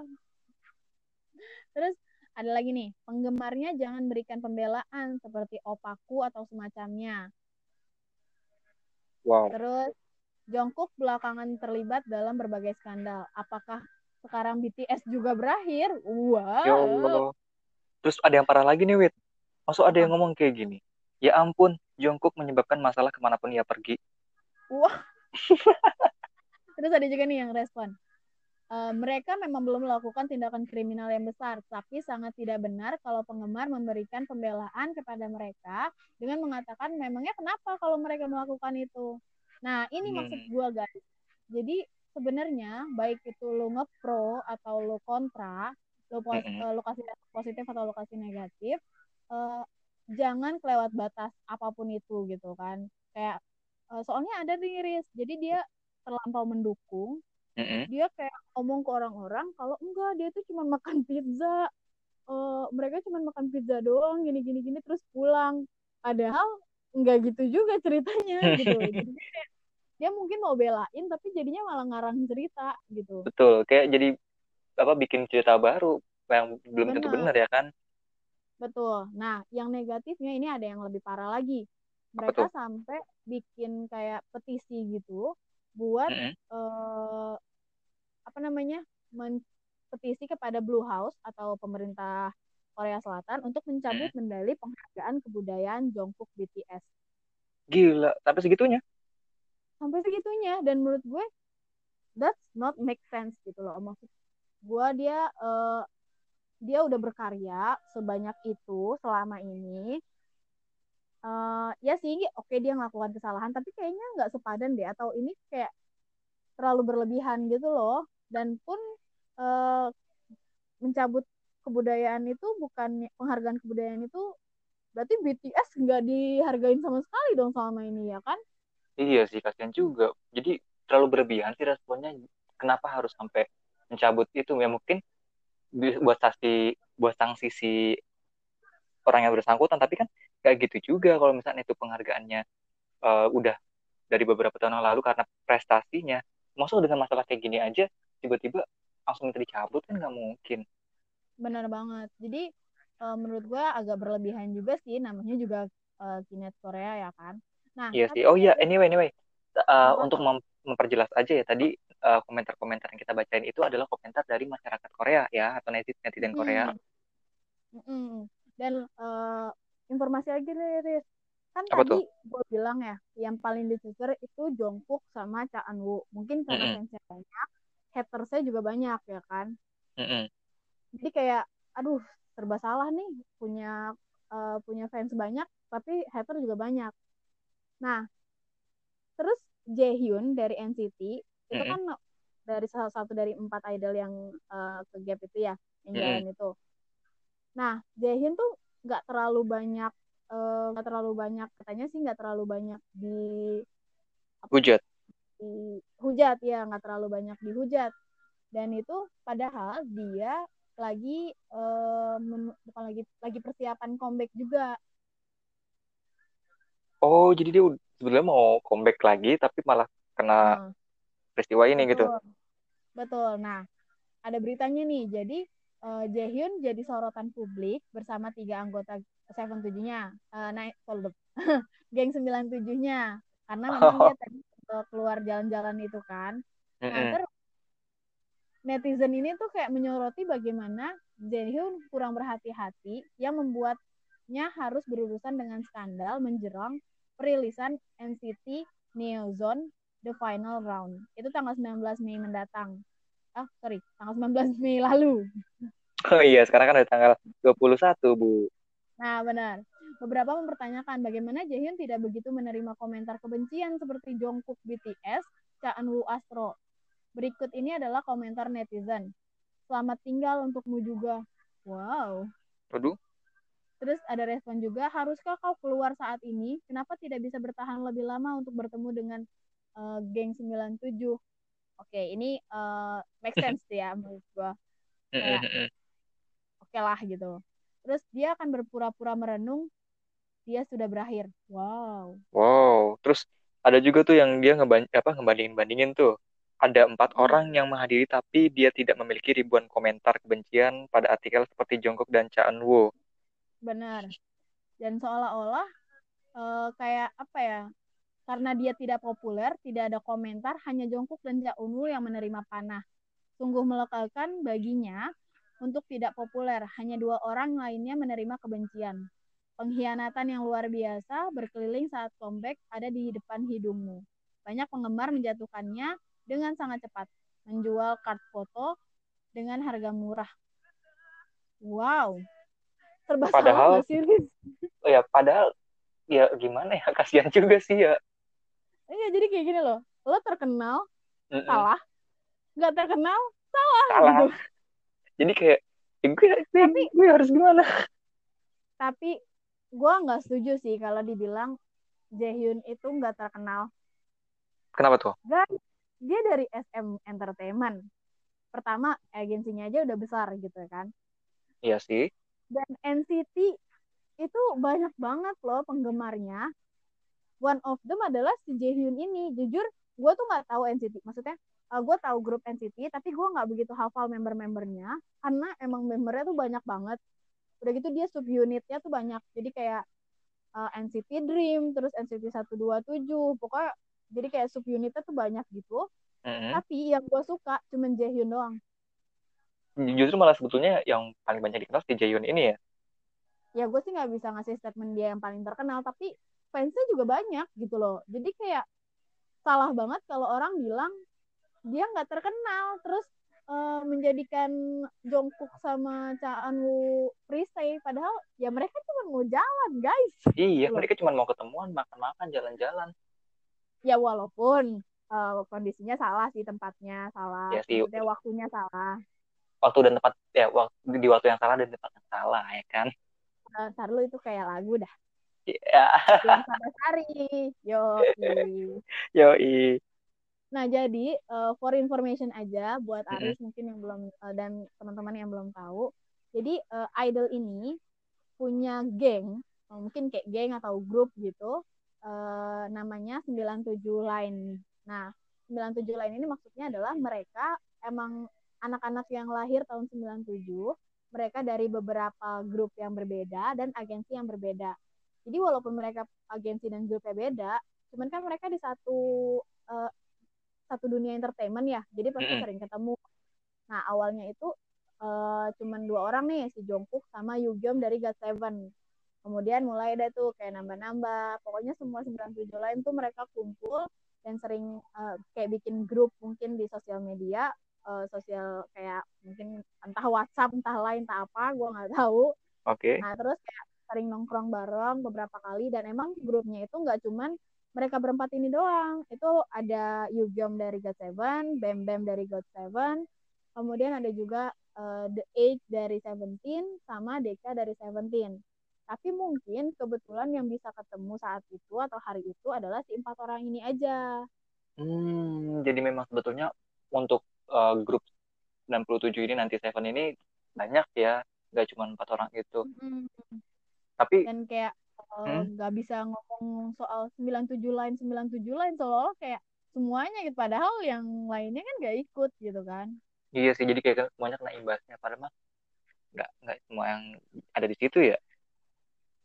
terus ada lagi nih, penggemarnya jangan berikan pembelaan seperti opaku atau semacamnya. Wow. Terus Jungkook belakangan terlibat dalam berbagai skandal. Apakah sekarang BTS juga berakhir? Wow. Ya Allah. Terus ada yang parah lagi nih, Wit. Masuk ada yang ngomong kayak gini. Ya ampun, Jungkook menyebabkan masalah ke mana pun ia pergi. Wah. Terus ada juga nih yang respon. Uh, mereka memang belum melakukan tindakan kriminal yang besar, tapi sangat tidak benar kalau penggemar memberikan pembelaan kepada mereka dengan mengatakan memangnya kenapa kalau mereka melakukan itu. Nah, ini hmm. maksud gue guys. Jadi sebenarnya baik itu lo ngepro atau lo kontra, lo, pos hmm. uh, lo kasih positif atau lo kasih negatif, uh, jangan kelewat batas apa pun itu gitu kan. Kayak uh, soalnya ada nih Riz, jadi dia terlampau mendukung mm-hmm. dia kayak ngomong ke orang-orang kalau enggak dia tuh cuma makan pizza. Uh, mereka cuma makan pizza doang gini gini gini terus pulang. Padahal enggak gitu juga ceritanya gitu jadi dia mungkin mau belain tapi jadinya malah ngarang cerita gitu. Betul kayak jadi apa bikin cerita baru yang belum benar. tentu benar. ya kan? Betul. Nah yang negatifnya ini ada yang lebih parah lagi. Mereka betul. sampai bikin kayak petisi gitu buat mm -hmm. uh, apa namanya petisi kepada Blue House atau pemerintah Korea Selatan untuk mencabut mm -hmm. medali penghargaan kebudayaan Jungkook BTS. Gila, sampai segitunya? Sampai segitunya dan menurut gue that's not make sense gitu loh maksud gue dia uh, dia udah berkarya sebanyak itu selama ini uh, ya sih oke okay, dia melakukan kesalahan tapi kayaknya nggak sepadan deh atau ini kayak terlalu berlebihan gitu loh. Dan pun uh, mencabut kebudayaan itu bukan penghargaan kebudayaan itu berarti BTS nggak dihargain sama sekali dong selama ini ya kan? Iya sih kasihan juga. Jadi terlalu berlebihan sih responnya. Kenapa harus sampai mencabut itu? Ya mungkin buat sanksi buat sanksi si orang yang bersangkutan. Tapi kan kayak gitu juga kalau misalnya itu penghargaannya uh, udah dari beberapa tahun yang lalu karena prestasinya. Maksud dengan masalah kayak gini aja tiba-tiba langsung minta dicabut kan nggak mungkin. Benar banget. Jadi uh, menurut gue agak berlebihan juga sih namanya juga uh, kinet Korea ya kan. Nah iya sih. Oh iya anyway anyway. Uh, untuk mem memperjelas aja ya tadi uh, komentar-komentar yang kita bacain itu adalah komentar dari masyarakat Korea ya atau netizen netizen Korea. Hmm. Dan uh, informasi lagi nih, Riz. Kan Apa tadi gue bilang ya, yang paling dicucur itu Jungkook sama Cha Eun Woo. Mungkin karena mm -hmm. fansnya banyak, hatersnya juga banyak ya kan. Mm -hmm. Jadi kayak, aduh serba salah nih punya uh, punya fans banyak, tapi hater juga banyak. Nah, terus Jaehyun dari NCT itu mm -hmm. kan dari salah satu dari empat idol yang uh, ke gap itu ya, yang jalan mm -hmm. itu. Nah, Jaehyun tuh nggak terlalu banyak eh, nggak uh, terlalu banyak katanya sih nggak terlalu banyak di apa, hujat. di hujat ya nggak terlalu banyak dihujat dan itu padahal dia lagi uh, bukan lagi lagi persiapan comeback juga. Oh jadi dia sebenarnya mau comeback lagi tapi malah kena nah, peristiwa ini gitu. betul. gitu betul. Nah ada beritanya nih. Jadi uh, Jaehyun jadi sorotan publik bersama tiga anggota Seven tujuhnya, uh, naik fold geng sembilan tujuhnya, karena memang dia tadi keluar jalan-jalan itu kan. Nah, mm -hmm. terus netizen ini tuh kayak menyoroti bagaimana Jaehyun kurang berhati-hati yang membuatnya harus berurusan dengan skandal menjerang perilisan NCT Neozone The Final Round. Itu tanggal 19 Mei mendatang ah sorry tanggal 19 Mei lalu oh iya sekarang kan ada tanggal 21 Bu nah benar beberapa mempertanyakan bagaimana Jaehyun tidak begitu menerima komentar kebencian seperti Jungkook BTS, Cha Eun Woo Astro. Berikut ini adalah komentar netizen. Selamat tinggal untukmu juga. Wow. Aduh. Terus ada respon juga, haruskah kau keluar saat ini? Kenapa tidak bisa bertahan lebih lama untuk bertemu dengan uh, geng 97? Oke okay, ini uh, make sense ya menurut gua. Kayak oke okay lah gitu. Terus dia akan berpura-pura merenung dia sudah berakhir. Wow. Wow. Terus ada juga tuh yang dia ngeband apa ngebandingin bandingin tuh. Ada empat hmm. orang yang menghadiri tapi dia tidak memiliki ribuan komentar kebencian pada artikel seperti Jungkook dan Cha Eun Woo benar. Dan seolah-olah uh, kayak apa ya karena dia tidak populer, tidak ada komentar, hanya Jungkook dan Ja Eun yang menerima panah. Sungguh melekalkan baginya untuk tidak populer, hanya dua orang lainnya menerima kebencian. Pengkhianatan yang luar biasa berkeliling saat comeback ada di depan hidungmu. Banyak penggemar menjatuhkannya dengan sangat cepat, menjual card foto dengan harga murah. Wow, serba padahal, sih, Oh ya, padahal ya gimana ya, kasihan juga sih ya Iya, jadi kayak gini loh. Lo terkenal, mm -mm. salah. Nggak terkenal, salah. Salah. Gitu. Jadi kayak, ya gue, tapi, gue harus gimana? Tapi gue nggak setuju sih kalau dibilang Jaehyun itu nggak terkenal. Kenapa tuh? Gak, dia dari SM Entertainment. Pertama, agensinya aja udah besar gitu kan. Iya sih. Dan NCT itu banyak banget loh penggemarnya one of them adalah si Jaehyun ini. Jujur gue tuh nggak tahu NCT maksudnya uh, gue tahu grup NCT tapi gue nggak begitu hafal member-membernya karena emang membernya tuh banyak banget. Udah gitu dia sub unitnya tuh banyak. Jadi kayak uh, NCT Dream terus NCT 127 pokoknya jadi kayak sub unitnya tuh banyak gitu. Mm-hmm. tapi yang gue suka cuman Jaehyun doang. Justru malah sebetulnya yang paling banyak dikenal si Jaehyun ini ya? Ya gue sih nggak bisa ngasih statement dia yang paling terkenal tapi fansnya juga banyak gitu loh. Jadi kayak salah banget kalau orang bilang dia nggak terkenal. Terus uh, menjadikan Jungkook sama Cha Eun Woo padahal ya mereka cuma mau jalan guys. Iya gitu mereka cuma mau ketemuan makan-makan jalan-jalan. Ya walaupun uh, kondisinya salah sih tempatnya salah. Ya, sih. waktunya salah. Waktu dan tempat ya waktu di waktu yang salah dan tempat yang salah ya kan? Uh, ntar lu itu kayak lagu dah Iya. Yeah. Sari. Yo. Yo. Nah, jadi uh, for information aja buat Aris mm -hmm. mungkin yang belum uh, dan teman-teman yang belum tahu. Jadi uh, idol ini punya geng, uh, mungkin kayak geng atau grup gitu. Uh, namanya 97 Line. Nah, 97 Line ini maksudnya adalah mereka emang anak-anak yang lahir tahun 97, mereka dari beberapa grup yang berbeda dan agensi yang berbeda. Jadi walaupun mereka agensi dan grupnya beda, cuman kan mereka di satu uh, satu dunia entertainment ya. Jadi pasti Mm-mm. sering ketemu. Nah awalnya itu uh, cuman dua orang nih si Jungkook sama Yugyeom dari GOT7 kemudian mulai ada tuh kayak nambah-nambah. Pokoknya semua 97 lain tuh mereka kumpul dan sering uh, kayak bikin grup mungkin di sosial media uh, sosial kayak mungkin entah WhatsApp entah lain entah apa gue nggak tahu. Oke. Okay. nah terus kayak sering nongkrong bareng beberapa kali dan emang grupnya itu nggak cuman mereka berempat ini doang itu ada Yugyeom dari GOT7 Bam Bam dari GOT7 kemudian ada juga uh, The Eight dari Seventeen sama Deka dari Seventeen tapi mungkin kebetulan yang bisa ketemu saat itu atau hari itu adalah si empat orang ini aja. Hmm, jadi memang sebetulnya untuk uh, grup 97 ini nanti Seven ini banyak ya, nggak cuma empat orang itu. Hmm. Tapi dan kayak nggak hmm? bisa ngomong soal 97 lain 97 lain seolah kayak semuanya gitu padahal yang lainnya kan nggak ikut gitu kan. Iya sih, jadi kayak semuanya kena imbasnya. Padahal mah nggak nggak semua yang ada di situ ya.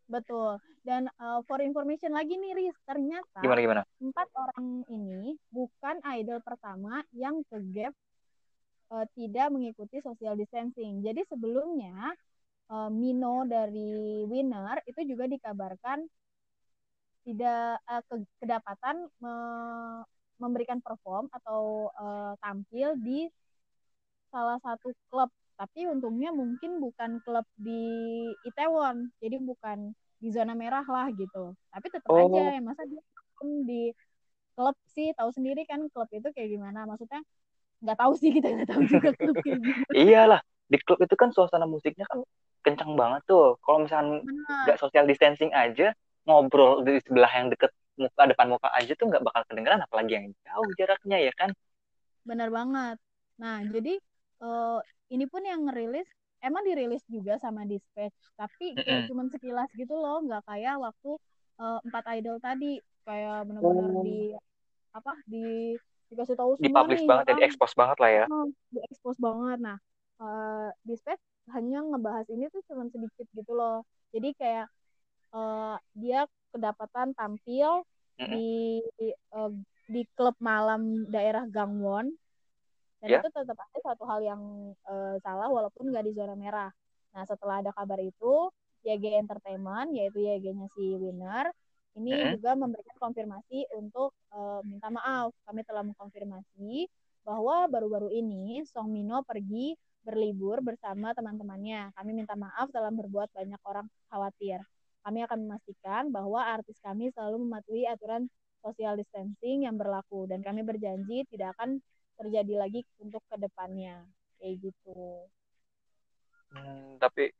Betul. Dan uh, for information lagi nih, Riz, ternyata gimana, gimana? empat orang ini bukan idol pertama yang ke gap uh, tidak mengikuti social distancing. Jadi sebelumnya uh, Mino dari Winner itu juga dikabarkan tidak uh, ke, kedapatan me, memberikan perform atau uh, tampil di salah satu klub. Tapi untungnya mungkin bukan klub di Itaewon jadi bukan di zona merah lah gitu. Tapi tetap oh. aja ya masa dia di klub sih? Tahu sendiri kan klub itu kayak gimana? Maksudnya nggak tahu sih kita nggak tahu juga klub kayak gimana. Iyalah di klub itu kan suasana musiknya kan kencang banget tuh. Kalau misalnya nggak social distancing aja ngobrol di sebelah yang deket muka depan muka aja tuh nggak bakal kedengeran apalagi yang jauh jaraknya ya kan? Benar banget. Nah jadi uh, ini pun yang ngerilis emang dirilis juga sama Dispatch tapi kayak mm -hmm. cuman sekilas gitu loh nggak kayak waktu uh, empat idol tadi kayak benar-benar oh. di apa di dikasih tahu semua dipublish nih, banget ya, diekspos banget lah ya. oh, diekspos banget. Nah uh, Dispatch hanya ngebahas ini tuh cuman sedikit gitu loh jadi kayak uh, dia kedapatan tampil mm -hmm. di uh, di klub malam daerah Gangwon dan yeah. itu tetap ada satu hal yang uh, salah walaupun nggak di zona merah nah setelah ada kabar itu YG Entertainment yaitu YG-nya si Winner ini mm -hmm. juga memberikan konfirmasi untuk uh, minta maaf kami telah mengkonfirmasi bahwa baru-baru ini Song Mino pergi berlibur bersama teman-temannya. Kami minta maaf telah berbuat banyak orang khawatir. Kami akan memastikan bahwa artis kami selalu mematuhi aturan social distancing yang berlaku dan kami berjanji tidak akan terjadi lagi untuk ke depannya kayak gitu. Hmm, tapi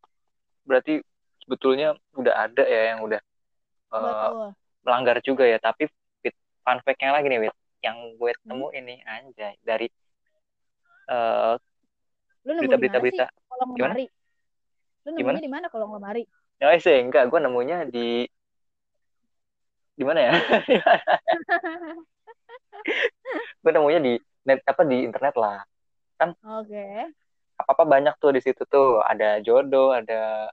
berarti sebetulnya udah ada ya yang udah uh, melanggar juga ya. Tapi fun fact-nya lagi nih, Wit, yang gue temu hmm? ini anjay dari uh, berita-berita-berita. Kalau ngemari. Lu nemunya di mana kalau ngemari? Ya sih enggak, gue nemunya di di mana ya? gue nemunya di net apa di internet lah kan oke okay. apa apa banyak tuh di situ tuh ada jodoh ada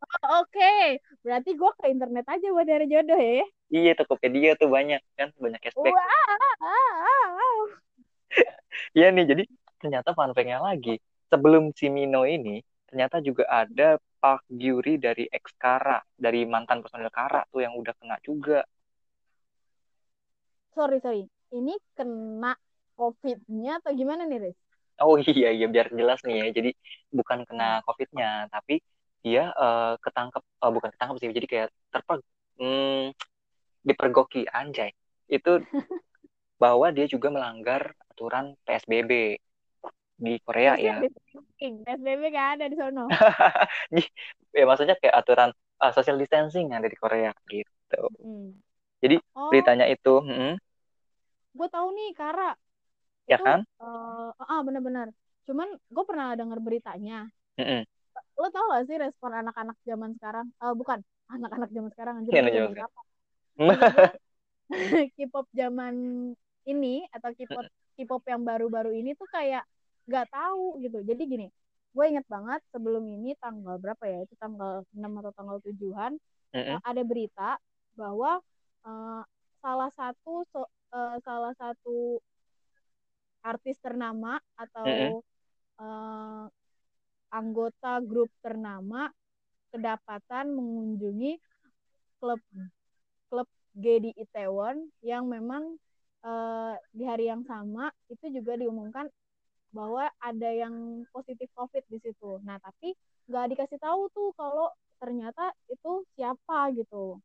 oh, oke okay. berarti gue ke internet aja buat dari jodoh ya iya Tokopedia tuh banyak kan banyak cashback wow. iya nih jadi ternyata fun fact-nya lagi sebelum si Mino ini ternyata juga ada Park Gyuri dari ex Kara dari mantan personil Kara tuh yang udah kena juga sorry sorry ini kena COVID-nya atau gimana nih, Riz? Oh iya, iya biar jelas nih ya. Jadi bukan kena COVID-nya, tapi dia uh, ketangkep, uh, bukan ketangkep sih, jadi kayak terper, hmm, dipergoki anjay. Itu bahwa dia juga melanggar aturan PSBB di Korea ya. PSBB gak ada di sono. ya maksudnya kayak aturan uh, social distancing yang ada di Korea gitu. Hmm. Jadi oh. beritanya itu, hmm, gue tahu nih Kara ya itu, kan? Uh, ah benar-benar. Cuman gue pernah dengar beritanya. Mm -hmm. Lo tau gak sih respon anak-anak zaman sekarang? Uh, bukan anak-anak zaman sekarang anjir. Ya, zaman apa? K-pop zaman ini atau K-pop K-pop yang baru-baru ini tuh kayak nggak tahu gitu. Jadi gini, gue inget banget sebelum ini tanggal berapa ya? Itu tanggal 6 atau tanggal 7-an mm -hmm. uh, ada berita bahwa uh, salah satu so, uh, salah satu artis ternama atau Mm-mm. eh, anggota grup ternama kedapatan mengunjungi klub klub G di Itaewon yang memang eh, di hari yang sama itu juga diumumkan bahwa ada yang positif COVID di situ. Nah, tapi nggak dikasih tahu tuh kalau ternyata itu siapa gitu.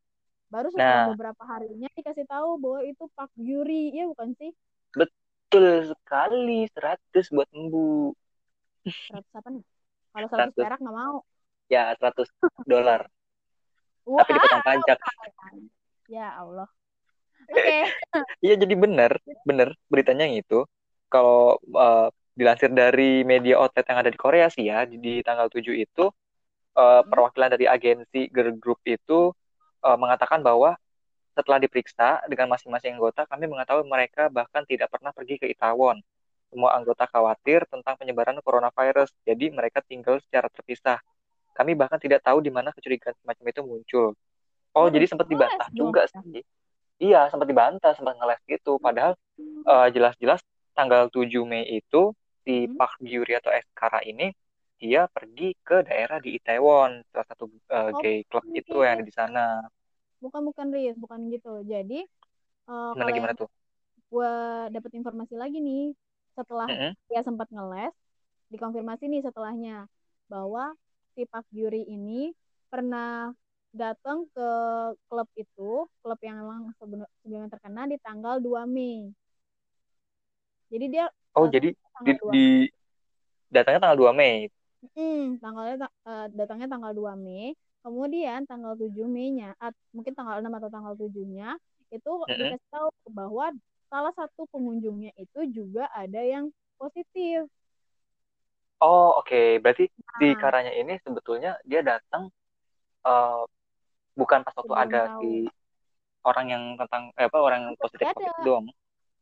Baru setelah Nah. beberapa harinya dikasih tahu bahwa itu Pak Yuri, ya bukan sih? Betul sekali, 100 buat Embu. 100 apa nih? Kalau 100 100. perak nggak mau. Ya, 100 dolar. Wah, Tapi dipotong pajak. ya Allah. Oke. Iya, jadi benar, benar beritanya yang itu. Kalau eh, dilansir dari media outlet yang ada di Korea sih ya, di, tanggal 7 itu Hmm. perwakilan dari agensi Girl Group itu eh, mengatakan bahwa setelah diperiksa dengan masing-masing anggota, kami mengetahui mereka bahkan tidak pernah pergi ke Itaewon. Semua anggota khawatir tentang penyebaran coronavirus, jadi mereka tinggal secara terpisah. Kami bahkan tidak tahu di mana kecurigaan semacam itu muncul. Oh, Terus jadi sempat dibantah juga sih. Iya, sempat dibantah, sempat ngeles gitu. Padahal eh, jelas-jelas tanggal 7 Mei itu si Hmm. Park Gyuri atau Eskara ini dia pergi ke daerah di Itaewon, salah satu eh, Oh, gay club itu oke. yang ada di sana. Bukan bukan Riz, bukan gitu. Jadi eh, Gimana gimana tuh? gue dapet informasi lagi nih setelah Mm-mm. dia sempat ngeles dikonfirmasi nih setelahnya bahwa si Pak Yuri ini pernah datang ke klub itu klub yang memang sebelum- sebelumnya terkena di tanggal 2 Mei jadi dia Oh, jadi di, tanggal 2 di datangnya tanggal 2 Mei. Hmm, tanggalnya ta- eh, datangnya tanggal 2 Mei. Kemudian tanggal 7 Mei-nya, at- mungkin tanggal 6 atau tanggal 7-nya itu Mm-mm. dikasih tahu bahwa salah satu pengunjungnya itu juga ada yang positif. Oh, oke. Berarti si Nah, Karanya ini sebetulnya dia datang eh, bukan pas waktu sebelum ada tahu. si orang yang tentang eh, apa orang yang positif COVID doang.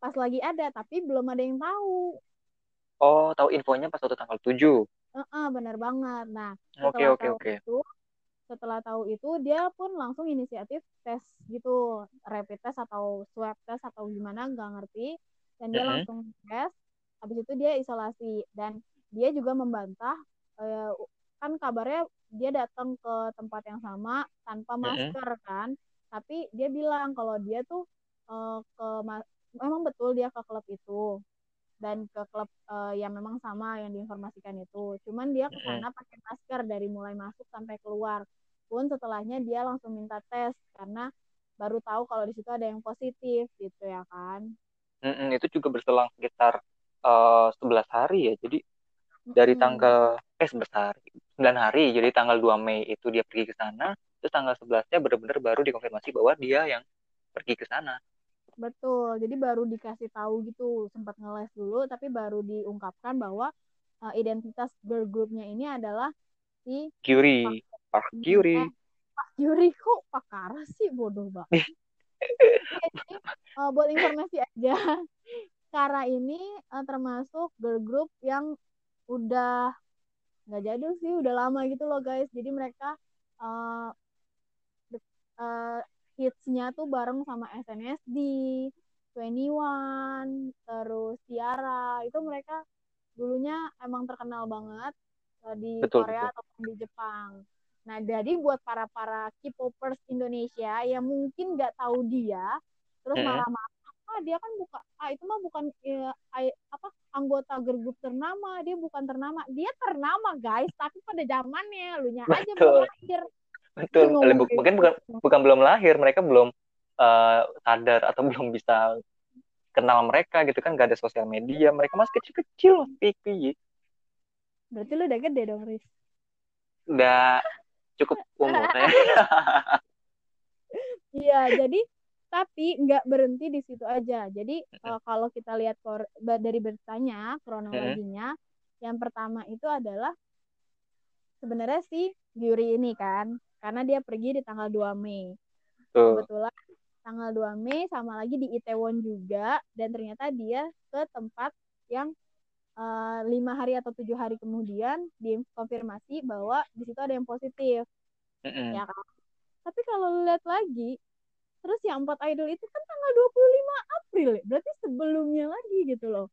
Pas lagi ada, tapi belum ada yang tahu. Oh, tahu infonya pas waktu tanggal 7. Heeh, benar banget. Nah, Oke, oke, tahu oke. itu, setelah tahu itu dia pun langsung inisiatif tes gitu, rapid test atau swab test atau gimana nggak ngerti, dan dia Mm-mm. langsung tes. Habis itu dia isolasi dan dia juga membantah eh, kan kabarnya dia datang ke tempat yang sama tanpa masker kan, tapi dia bilang kalau dia tuh eh, ke memang betul dia ke klub itu dan ke klub eh, yang memang sama yang diinformasikan itu. Cuman dia ke sana pakai masker dari mulai masuk sampai keluar. Pun setelahnya dia langsung minta tes karena baru tahu kalau di situ ada yang positif gitu ya kan. Mm-mm, itu juga berselang sekitar eh, 11 hari ya. Jadi dari tanggal eh 11 hari, 9 hari. Jadi tanggal 2 Mei itu dia pergi ke sana, terus tanggal 11-nya benar-benar baru dikonfirmasi bahwa dia yang pergi ke sana. Betul. Jadi baru dikasih tahu gitu, sempat ngeles dulu tapi baru diungkapkan bahwa eh, identitas girl groupnya ini adalah si Pak Curie, Park eh Curie. Pak Yuri kok Pak Kara sih bodoh banget. Jadi eh, buat informasi aja, Kara ini eh, termasuk girl group yang udah nggak jadul sih, udah lama gitu loh guys. Jadi mereka eh, de- eh, hitsnya tuh bareng sama SNSD, 21, terus Tiara. Itu mereka dulunya emang terkenal banget eh, di Betul, Korea betul. ataupun di Jepang. Nah, jadi buat para para K-popers Indonesia yang mungkin nggak tahu dia, terus Mm-mm. malah marah, ah dia kan bukan, ah itu mah bukan ai- apa anggota group ternama, dia bukan ternama, dia ternama guys, tapi pada zamannya, lu nya aja belum lahir, betul. kayak Mungkin bukan bukan belum lahir, mereka belum eh, sadar atau belum bisa kenal mereka gitu kan, gak ada sosial media, mereka masih kecil-kecil, pipi. Berarti lu udah gede dong, Riz. Udah cukup umurnya. Iya, jadi tapi nggak berhenti di situ aja. Jadi eh, kalau kita lihat dari beritanya, kronologinya, yang pertama itu adalah sebenarnya si Gyuri ini kan, karena dia pergi di tanggal 2 Mei. Tuh. Kebetulan tanggal 2 Mei sama lagi di Itaewon juga, dan ternyata dia ke tempat yang eh, lima hari atau tujuh hari kemudian dikonfirmasi bahwa di situ ada yang positif, Mm-mm. ya kan? Tapi kalau lihat lagi, terus yang empat idol itu kan tanggal 25 April ya. Berarti sebelumnya lagi gitu loh.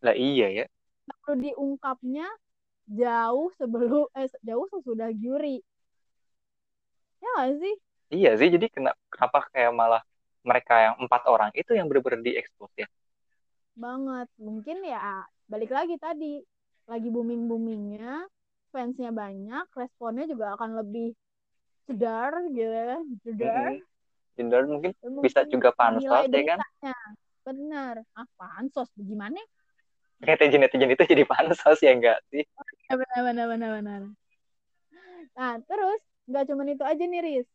Lah iya ya. Perlu diungkapnya jauh sebelum eh jauh sesudah juri. Ya nggak sih? Iya sih, jadi kenapa, kenapa kayak malah mereka yang empat orang itu yang bener-bener diekspos ya? Banget. Mungkin ya balik lagi tadi lagi booming-boomingnya, fansnya banyak, responnya juga akan lebih jedar gitu ya, jedar. Mm-mm. Jedar mungkin Dan bisa mungkin juga pansos ya kan? beritanya. Benar. Ah, pansos gimana? Netizen-netizen itu jadi pansos ya enggak sih? Ya, benar, benar, benar, benar. Nah, terus nggak cuma itu aja nih, Riz.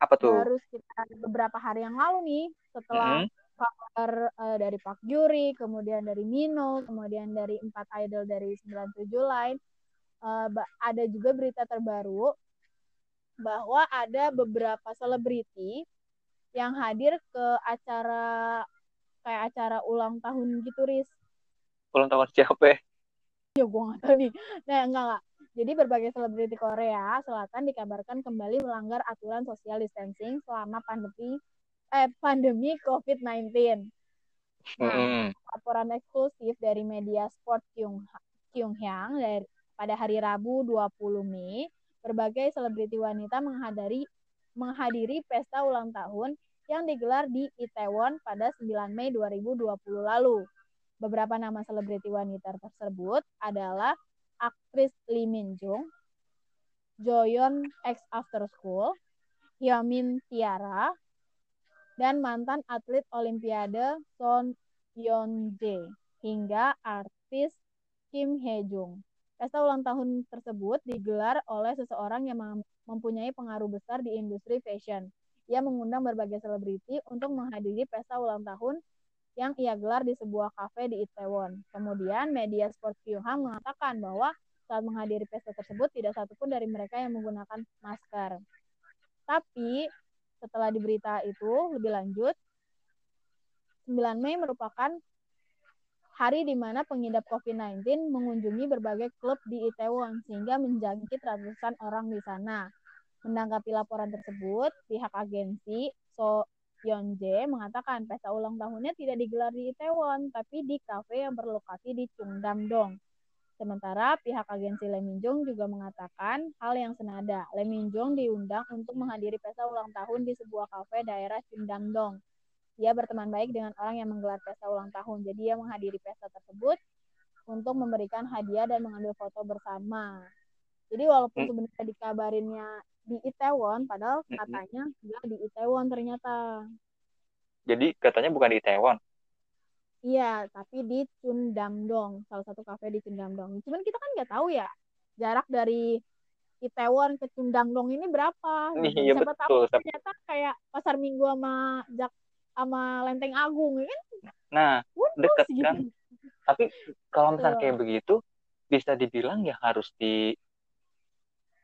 Apa tuh? Baru sekitar beberapa hari yang lalu nih, setelah kabar eh, dari Pak Juri, kemudian dari Mino, kemudian dari empat idol dari 97 lain, ba- ada juga berita terbaru bahwa ada beberapa selebriti yang hadir ke acara kayak acara ulang tahun gitu, Riz. Ulang tahun siapa ya? Ya, gue nggak tahu nih. Nah, enggak, enggak. Jadi berbagai selebriti Korea Selatan dikabarkan kembali melanggar aturan social distancing selama pandemi eh pandemi COVID-19. Nah, laporan eksklusif dari media sport Kyung Kyunghyang dari pada hari Rabu 20 Mei, berbagai selebriti wanita menghadiri menghadiri pesta ulang tahun yang digelar di Itaewon pada 9 Mei 2020 lalu. Beberapa nama selebriti wanita tersebut adalah aktris Lee Min Jung, Joyeon X After School, Hyomin Tiara, dan mantan atlet Olimpiade Son Yeon Jae hingga artis Kim Hye Jung. Pesta ulang tahun tersebut digelar oleh seseorang yang mempunyai pengaruh besar di industri fashion. Ia mengundang berbagai selebriti untuk menghadiri pesta ulang tahun yang ia gelar di sebuah kafe di Itaewon. Kemudian media sport Kyungham mengatakan bahwa saat menghadiri pesta tersebut tidak satupun dari mereka yang menggunakan masker. Tapi setelah di berita itu lebih lanjut, 9 Mei merupakan hari di mana pengidap COVID-19 mengunjungi berbagai klub di Itaewon sehingga menjangkit ratusan orang di sana. Menanggapi laporan tersebut, pihak agensi So Yeonjae mengatakan pesta ulang tahunnya tidak digelar di Itaewon, tapi di kafe yang berlokasi di Chungdam-dong. Sementara pihak agensi Lee Min Jong juga mengatakan hal yang senada. Lee Min Jong diundang untuk menghadiri pesta ulang tahun di sebuah kafe daerah Chungdam-dong. Dia berteman baik dengan orang yang menggelar pesta ulang tahun. Jadi dia menghadiri pesta tersebut untuk memberikan hadiah dan mengambil foto bersama. Jadi walaupun sebenarnya dikabarinnya di Itaewon, padahal katanya nggak di Itaewon ternyata. Jadi katanya bukan di Itaewon. Iya, tapi di Chundamdong, salah satu kafe di Chundamdong. Cuman kita kan nggak tahu ya jarak dari Itaewon ke Chundamdong ini berapa. Gitu. Iya Siapa betul. tahu ternyata kayak pasar minggu sama Jak sama Lenteng Agung ya kan? Nah, Wah, deket gitu. kan. Tapi kalau misalnya kayak begitu, bisa dibilang ya harus di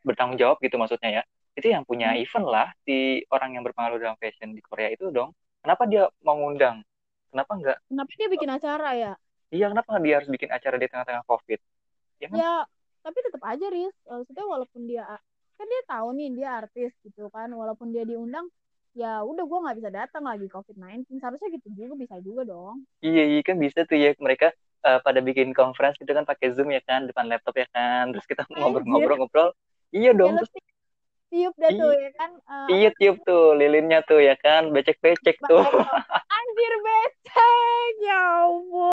bertanggung jawab gitu maksudnya ya. Itu yang punya Hmm. event lah si orang yang berpengaruh dalam fashion di Korea itu dong. Kenapa dia mau ngundang? Kenapa enggak? Kenapa dia bikin acara ya? Iya, kenapa dia harus bikin acara di tengah-tengah COVID? Ya kan? Ya, tapi tetap aja Riz. Maksudnya walaupun dia kan dia tahu nih dia artis gitu kan, walaupun dia diundang, ya udah gue nggak bisa datang lagi COVID-19. Seharusnya gitu juga bisa juga dong. Iya, iya kan bisa tuh ya mereka eh, pada bikin conference gitu kan pakai Zoom ya kan depan laptop ya kan. Terus kita ngobrol-ngobrol-ngobrol. Iya Ya, dong. Terus ti- tiup dah tuh Iya. ya kan. Eh, iya tiup tuh lilinnya tuh ya kan becek-becek tuh. Anjir becek, ya ampun.